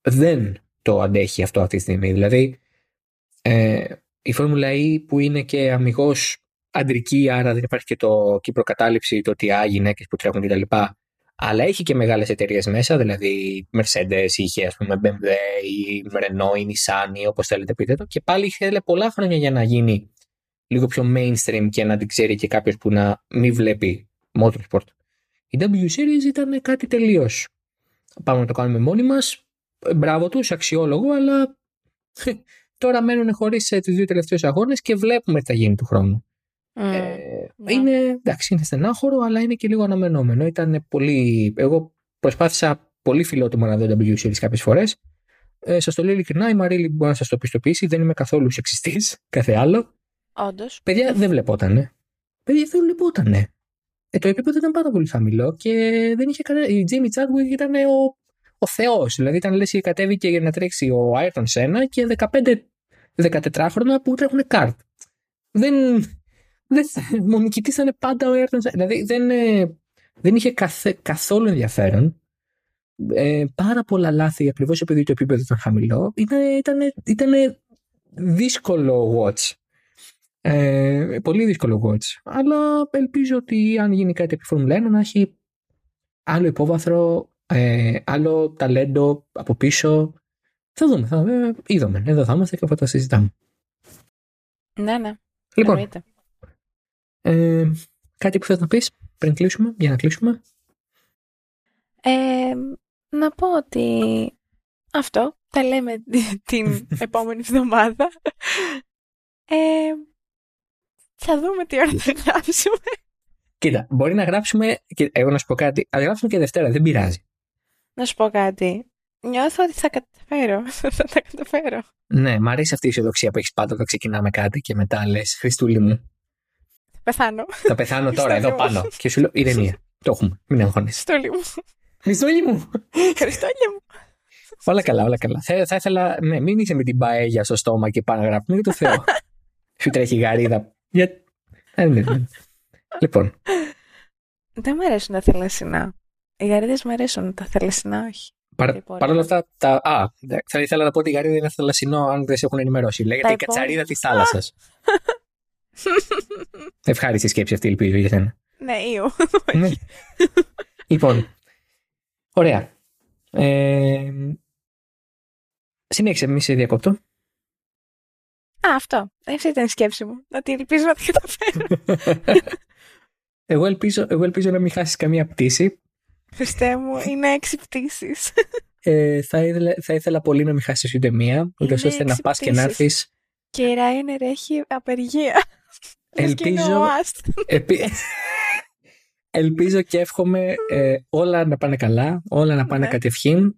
δεν το αντέχει αυτό αυτή τη στιγμή. Δηλαδή, ε, η Φόρμουλα E που είναι και αμυγός αντρική, άρα δεν υπάρχει και, το, και η προκατάληψη το ότι α, γυναίκες που τρέχουν κτλ. Αλλά έχει και μεγάλες εταιρείες μέσα, δηλαδή Mercedes είχε, ας πούμε, BMW, η Renault, η Nissan, όπως θέλετε πείτε το. Και πάλι ήθελε πολλά χρόνια για να γίνει λίγο πιο mainstream και να την ξέρει και κάποιος που να μην βλέπει motorsport. Η W Series ήταν κάτι τελείως. Πάμε να το κάνουμε μόνοι μας. Μπράβο τους, αξιόλογο, αλλά τώρα μένουν χωρίς ε, τους δύο τελευταίους αγώνες και βλέπουμε τι θα γίνει του χρόνου. Mm, ε, ναι. Είναι, εντάξει, είναι στενάχωρο, αλλά είναι και λίγο αναμενόμενο. Ήταν πολύ. Εγώ προσπάθησα πολύ φιλότιμο να δω W Series κάποιες φορές. Ε, σας το λέω ειλικρινά, η Μαρίλη μπορεί να σας το πιστοποιήσει. Δεν είμαι καθόλου σεξιστής, κάθε άλλο. Όντως. Παιδιά δεν βλεπότανε. Παιδιά δεν βλεπότανε. Ε, το επίπεδο ήταν πάρα πολύ χαμηλό και δεν είχε κανένα. Η Τζίμι Chadwick ήταν ο, ο Θεός. Δηλαδή ήταν λες και κατέβηκε για να τρέξει ο Άιρτον Σένα και 15-14 χρόνια που τρέχουν καρτ. Δεν. Δεν ο νικητή ήταν πάντα ο Άιρτον Σένα. Δηλαδή δεν, ε, δεν είχε καθόλου ενδιαφέρον. Ε, πάρα πολλά λάθη ακριβώς επειδή το επίπεδο ήταν χαμηλό. Ήταν, ήταν, ήταν δύσκολο watch. Ε, πολύ δύσκολο watch. Αλλά ελπίζω ότι αν γίνει κάτι επί Formula 1 να έχει άλλο υπόβαθρο, ε, άλλο ταλέντο από πίσω. Θα δούμε. Θα δούμε. Είδαμε. Εδώ θα είμαστε και θα τα συζητάμε. Ναι, ναι. Λοιπόν, ε, κάτι που θες να πεις πριν κλείσουμε, για να κλείσουμε; Ε, να πω ότι αυτό τα λέμε την επόμενη εβδομάδα. Ε, θα δούμε τι ώρα θα γράψουμε. Κοίτα, μπορεί να γράψουμε. Εγώ να σου πω κάτι. Α γράψουμε και Δευτέρα, δεν πειράζει. Να σου πω κάτι. Νιώθω ότι θα καταφέρω. θα τα καταφέρω. Ναι, μου αρέσει αυτή η αισιοδοξία που έχεις πάντα όταν ξεκινάμε κάτι και μετά λες Χριστούλη μου. Θα πεθάνω. Θα πεθάνω τώρα εδώ πάνω. και σου λέω ηρεμία. Το έχουμε. Μην αγχώνεσαι. Χριστούλη μου. Χριστούλη μου. Χριστούλη μου. όλα καλά, όλα καλά. Θα, θα ήθελα. Ναι, μην είσαι με την παέγια στο στόμα και πάνω να γράψουμε για το Θεό. Σου τρέχει γαρίδα για... Ε, ναι, ναι. λοιπόν. Δεν μου αρέσουν τα θελασσινά. Οι γαρίδες μου αρέσουν, τα θελασσινά όχι. Παρ' όλα αυτά, τα... Α, θα ήθελα να πω ότι η γαρίδα είναι θελασσινό αν δεν σε έχουν ενημερώσει. Λέγεται η κατσαρίδα της θάλασσας. Ευχάριστη σκέψη αυτή, ελπίζω για σένα. Ναι, ήου. Ναι. λοιπόν, ωραία. Ε, συνέχισε, μη σε διακόπτω. Α, αυτό. Αυτή ήταν η σκέψη μου. Ότι ελπίζω να τα καταφέρω. εγώ, ελπίζω, εγώ ελπίζω να μην χάσεις καμία πτήση. Χριστέ μου, είναι έξι πτήσεις. Ε, θα, ήθελα, θα ήθελα πολύ να μην χάσεις ούτε μία, ούτως ώστε να πας και να έρθεις. Και η Ράινερ έχει απεργία. Ελπίζω. Επί... Ελπίζω και εύχομαι ε, όλα να πάνε καλά, όλα να πάνε ναι. κατευχήν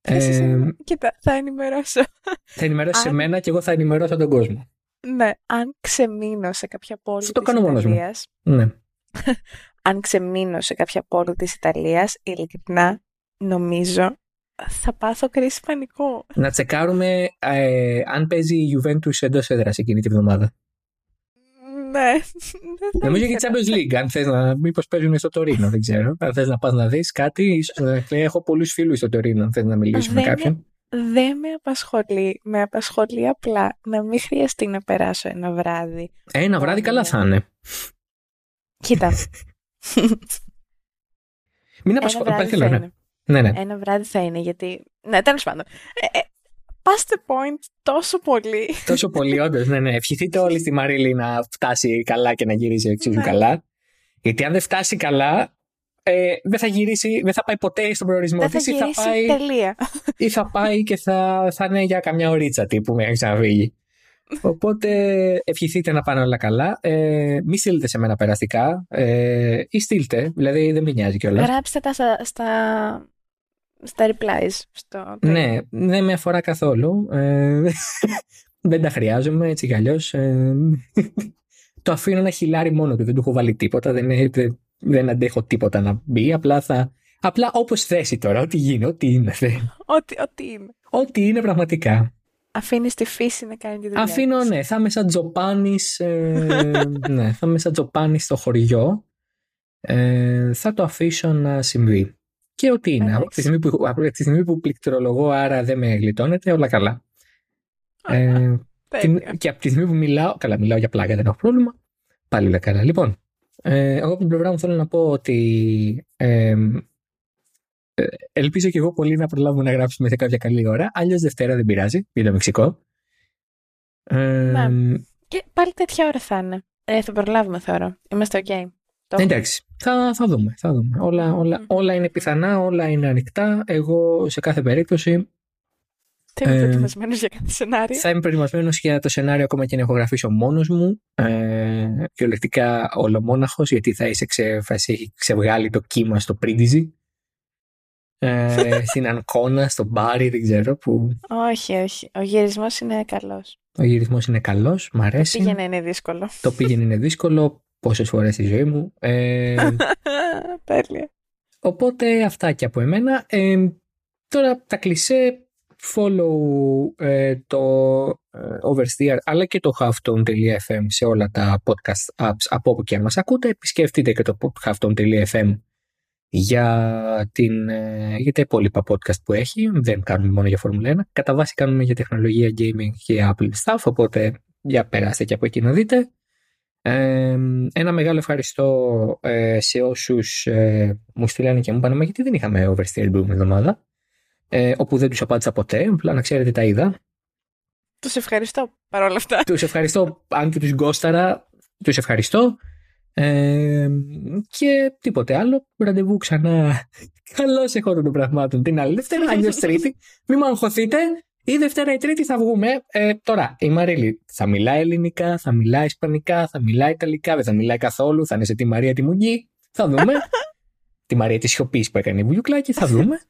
ε, Κοίτα, θα ενημερώσω. Θα ενημερώσει αν... εμένα και εγώ θα ενημερώσω τον κόσμο. Ναι, αν ξεμείνω σε κάποια πόλη το κάνω μόνος μου. Ναι. αν ξεμείνω σε κάποια πόλη της Ιταλίας, ειλικρινά νομίζω θα πάθω κρίση πανικού. Να τσεκάρουμε ε, αν παίζει η Juventus εντός έδρας εκείνη τη βδομάδα. Ναι. Νομίζω και Champions League. Αν θες να. Μήπως παίζουν στο Τωρίνο, δεν ξέρω. Αν θες να πας να δεις κάτι, ίσως έχω πολλούς φίλους στο Τωρίνο. Αν θες να μιλήσει με κάποιον. Δεν με απασχολεί. Με απασχολεί απλά να μην χρειαστεί να περάσω ένα βράδυ. Ένα βράδυ καλά θα είναι. Κοίτα. Μην απασχολεί. Ναι. ναι. Ναι, Ένα βράδυ θα είναι γιατί. Ναι, τέλος πάντων. Ε, ε, past the point τόσο πολύ. Τόσο πολύ, όντως. Ναι, ναι. Ευχηθείτε όλοι στη Μαρίλη να φτάσει καλά και να γυρίσει εξίσου ναι. καλά. Γιατί αν δεν φτάσει καλά, ε, δεν θα γυρίσει, δεν θα πάει ποτέ στον προορισμό της. Ή θα πάει. Τελεία. Ή θα πάει και θα, θα είναι για καμιά ωρίτσα τύπου μέχρι ξαναφύγει. Οπότε ευχηθείτε να πάνε όλα καλά. Ε, μη στείλετε σε μένα περαστικά. Ε, ή στείλτε, δηλαδή δεν με νοιάζει κιόλας. Γράψτε τα στα, στα replies. Στο... Ναι, δεν με αφορά καθόλου. Ε, δεν τα χρειάζομαι έτσι κι αλλιώς. Ε, το αφήνω να χιλάρει μόνο του. Δεν του έχω βάλει τίποτα. Δεν, δεν, δεν αντέχω τίποτα να μπει. Απλά θα. Απλά όπως θέσει τώρα, ό,τι γίνει, ό,τι είναι. Ό,τι, ό,τι είναι. Ό,τι είναι πραγματικά. Αφήνεις τη φύση να κάνει τη δουλειά. Αφήνω, ναι. Θα είμαι σαν τζοπάνι. Ε, ναι, θα είμαι σαν τζοπάνι στο χωριό. Ε, θα το αφήσω να συμβεί. Και ό,τι είναι. Από τη, στιγμή που, από τη στιγμή που πληκτρολογώ, άρα δεν με γλιτώνεται, όλα καλά. ε, και από τη στιγμή που μιλάω. Καλά, μιλάω για πλάκα, δεν έχω πρόβλημα. Πάλι όλα καλά. Λοιπόν, ε, εγώ από την πλευρά μου θέλω να πω ότι ε, ε, ελπίζω και εγώ πολύ να προλάβουμε να γράψουμε σε κάποια καλή ώρα. Αλλιώς Δευτέρα δεν πειράζει, για το Μεξικό. Ε, ναι. Και πάλι τέτοια ώρα θα είναι. Ε, θα προλάβουμε θεωρώ. Είμαστε ok. Εντάξει, θα, θα δούμε. Θα δούμε. Όλα, όλα, όλα είναι πιθανά, όλα είναι ανοιχτά. Εγώ σε κάθε περίπτωση θα είμαι προετοιμασμένος για κάθε σενάριο; Θα είμαι προετοιμασμένος για το σενάριο ακόμα και να έχω γραφεί μόνος μου. Ε, κυριολεκτικά ολομόναχος, γιατί θα είσαι ξε, έχει ξεβγάλει το κύμα στο πρίντιζι. Ε, στην Ανκόνα, στο Μπάρι, δεν ξέρω που. Όχι, όχι. Ο γυρισμός είναι καλός. Ο γυρισμός είναι καλός, μ' αρέσει. Το πήγαινε είναι δύσκολο. Το πήγαινε είναι δύσκολο. Πόσες φορές στη ζωή μου. Ε, Τέλεια. Οπότε αυτά και από εμένα. Ε, τώρα τα κλισέ follow ε, το ε, Oversteer αλλά και το halftone.fm σε όλα τα podcast apps από όπου και αν μας ακούτε. Επισκεφτείτε και το halftone.fm για, την, ε, για τα υπόλοιπα podcast που έχει. Δεν κάνουμε μόνο για Formula 1. Κατά βάση κάνουμε για τεχνολογία, gaming και Apple stuff, οπότε για περάστε και από εκεί να δείτε. Ένα μεγάλο ευχαριστώ σε όσους μου στείλανε και μου είπαν γιατί δεν είχαμε Oversteer την προηγούμενη εβδομάδα ε, όπου δεν τους απάντησα ποτέ, απλά να ξέρετε τα είδα. Τους ευχαριστώ παρόλα αυτά. Τους ευχαριστώ, αν και τους γκόσταρα, τους ευχαριστώ. Ε, και τίποτε άλλο. Ραντεβού ξανά. Καλώ έχω των πραγμάτων την άλλη Δευτέρα, αλλιώ Τρίτη. Μην μου αγχωθείτε. Ή Δευτέρα ή Τρίτη θα βγούμε. Ε, τώρα, η Μαρίλη θα μιλάει ελληνικά, θα μιλάει ισπανικά, θα μιλάει ιταλικά, δεν θα μιλάει καθόλου. Θα είναι σε τη Μαρία τη Μουγγί. Θα δούμε. τη Μαρία της Σιωπής που έκανε η Βουλιουκλάκη. Θα δούμε.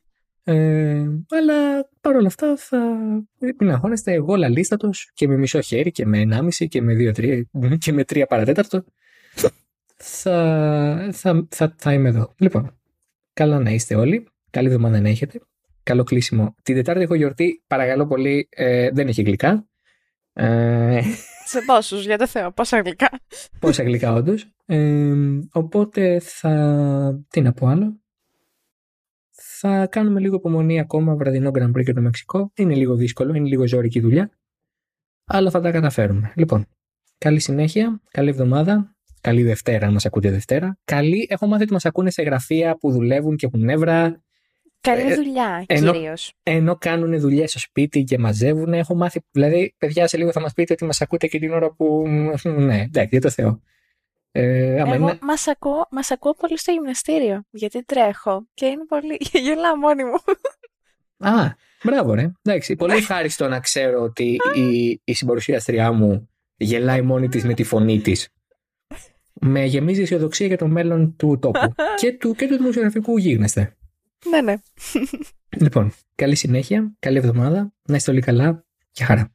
Ε, αλλά παρόλα αυτά θα μην αγχώνεστε εγώ λαλίστατος και με μισό χέρι και με 1,5 και με 2-3 και με 3 παρατέταρτο θα, θα, θα, θα είμαι εδώ. Λοιπόν, καλά να είστε όλοι. Καλή εβδομάδα να έχετε. Καλό κλείσιμο. Την Τετάρτη έχω γιορτή. Παρακαλώ πολύ, ε, δεν έχει γλυκά. Ε, Σε πόσους, για το Θεό, πόσα γλυκά. Πόσα γλυκά, όντως. Ε, οπότε θα. Τι να πω άλλο. Θα κάνουμε λίγο υπομονή ακόμα βραδινό Grand Prix για το Μεξικό. Είναι λίγο δύσκολο, είναι λίγο ζώρικη δουλειά. Αλλά θα τα καταφέρουμε. Λοιπόν, καλή συνέχεια, καλή εβδομάδα. Καλή Δευτέρα, αν μας ακούτε Δευτέρα. Καλή, έχω μάθει ότι μας ακούνε σε γραφεία που δουλεύουν και έχουν νεύρα. Καλή ε, δουλειά, ε, κυρίως. Ενώ κάνουν δουλειές στο σπίτι και μαζεύουν. Έχω μάθει, δηλαδή, παιδιά, σε λίγο θα μας πείτε ότι μας ακούτε και την ώρα που. Ναι, εντάξει, για το Θεό. Ε, Εγώ είναι... μας, ακούω, μας ακούω πολύ στο γυμναστήριο, γιατί τρέχω και είναι πολύ... γελάω μόνη μου. Α, μπράβο ρε. Εντάξει, πολύ ευχάριστο να ξέρω ότι η, η συμπαρουσιαστριά μου γελάει μόνη της με τη φωνή της. Με γεμίζει αισιοδοξία για το μέλλον του τόπου και του, και του δημοσιογραφικού γίγνεσθε. Ναι, ναι. Λοιπόν, καλή συνέχεια, καλή εβδομάδα, να είστε όλοι καλά και χαρά.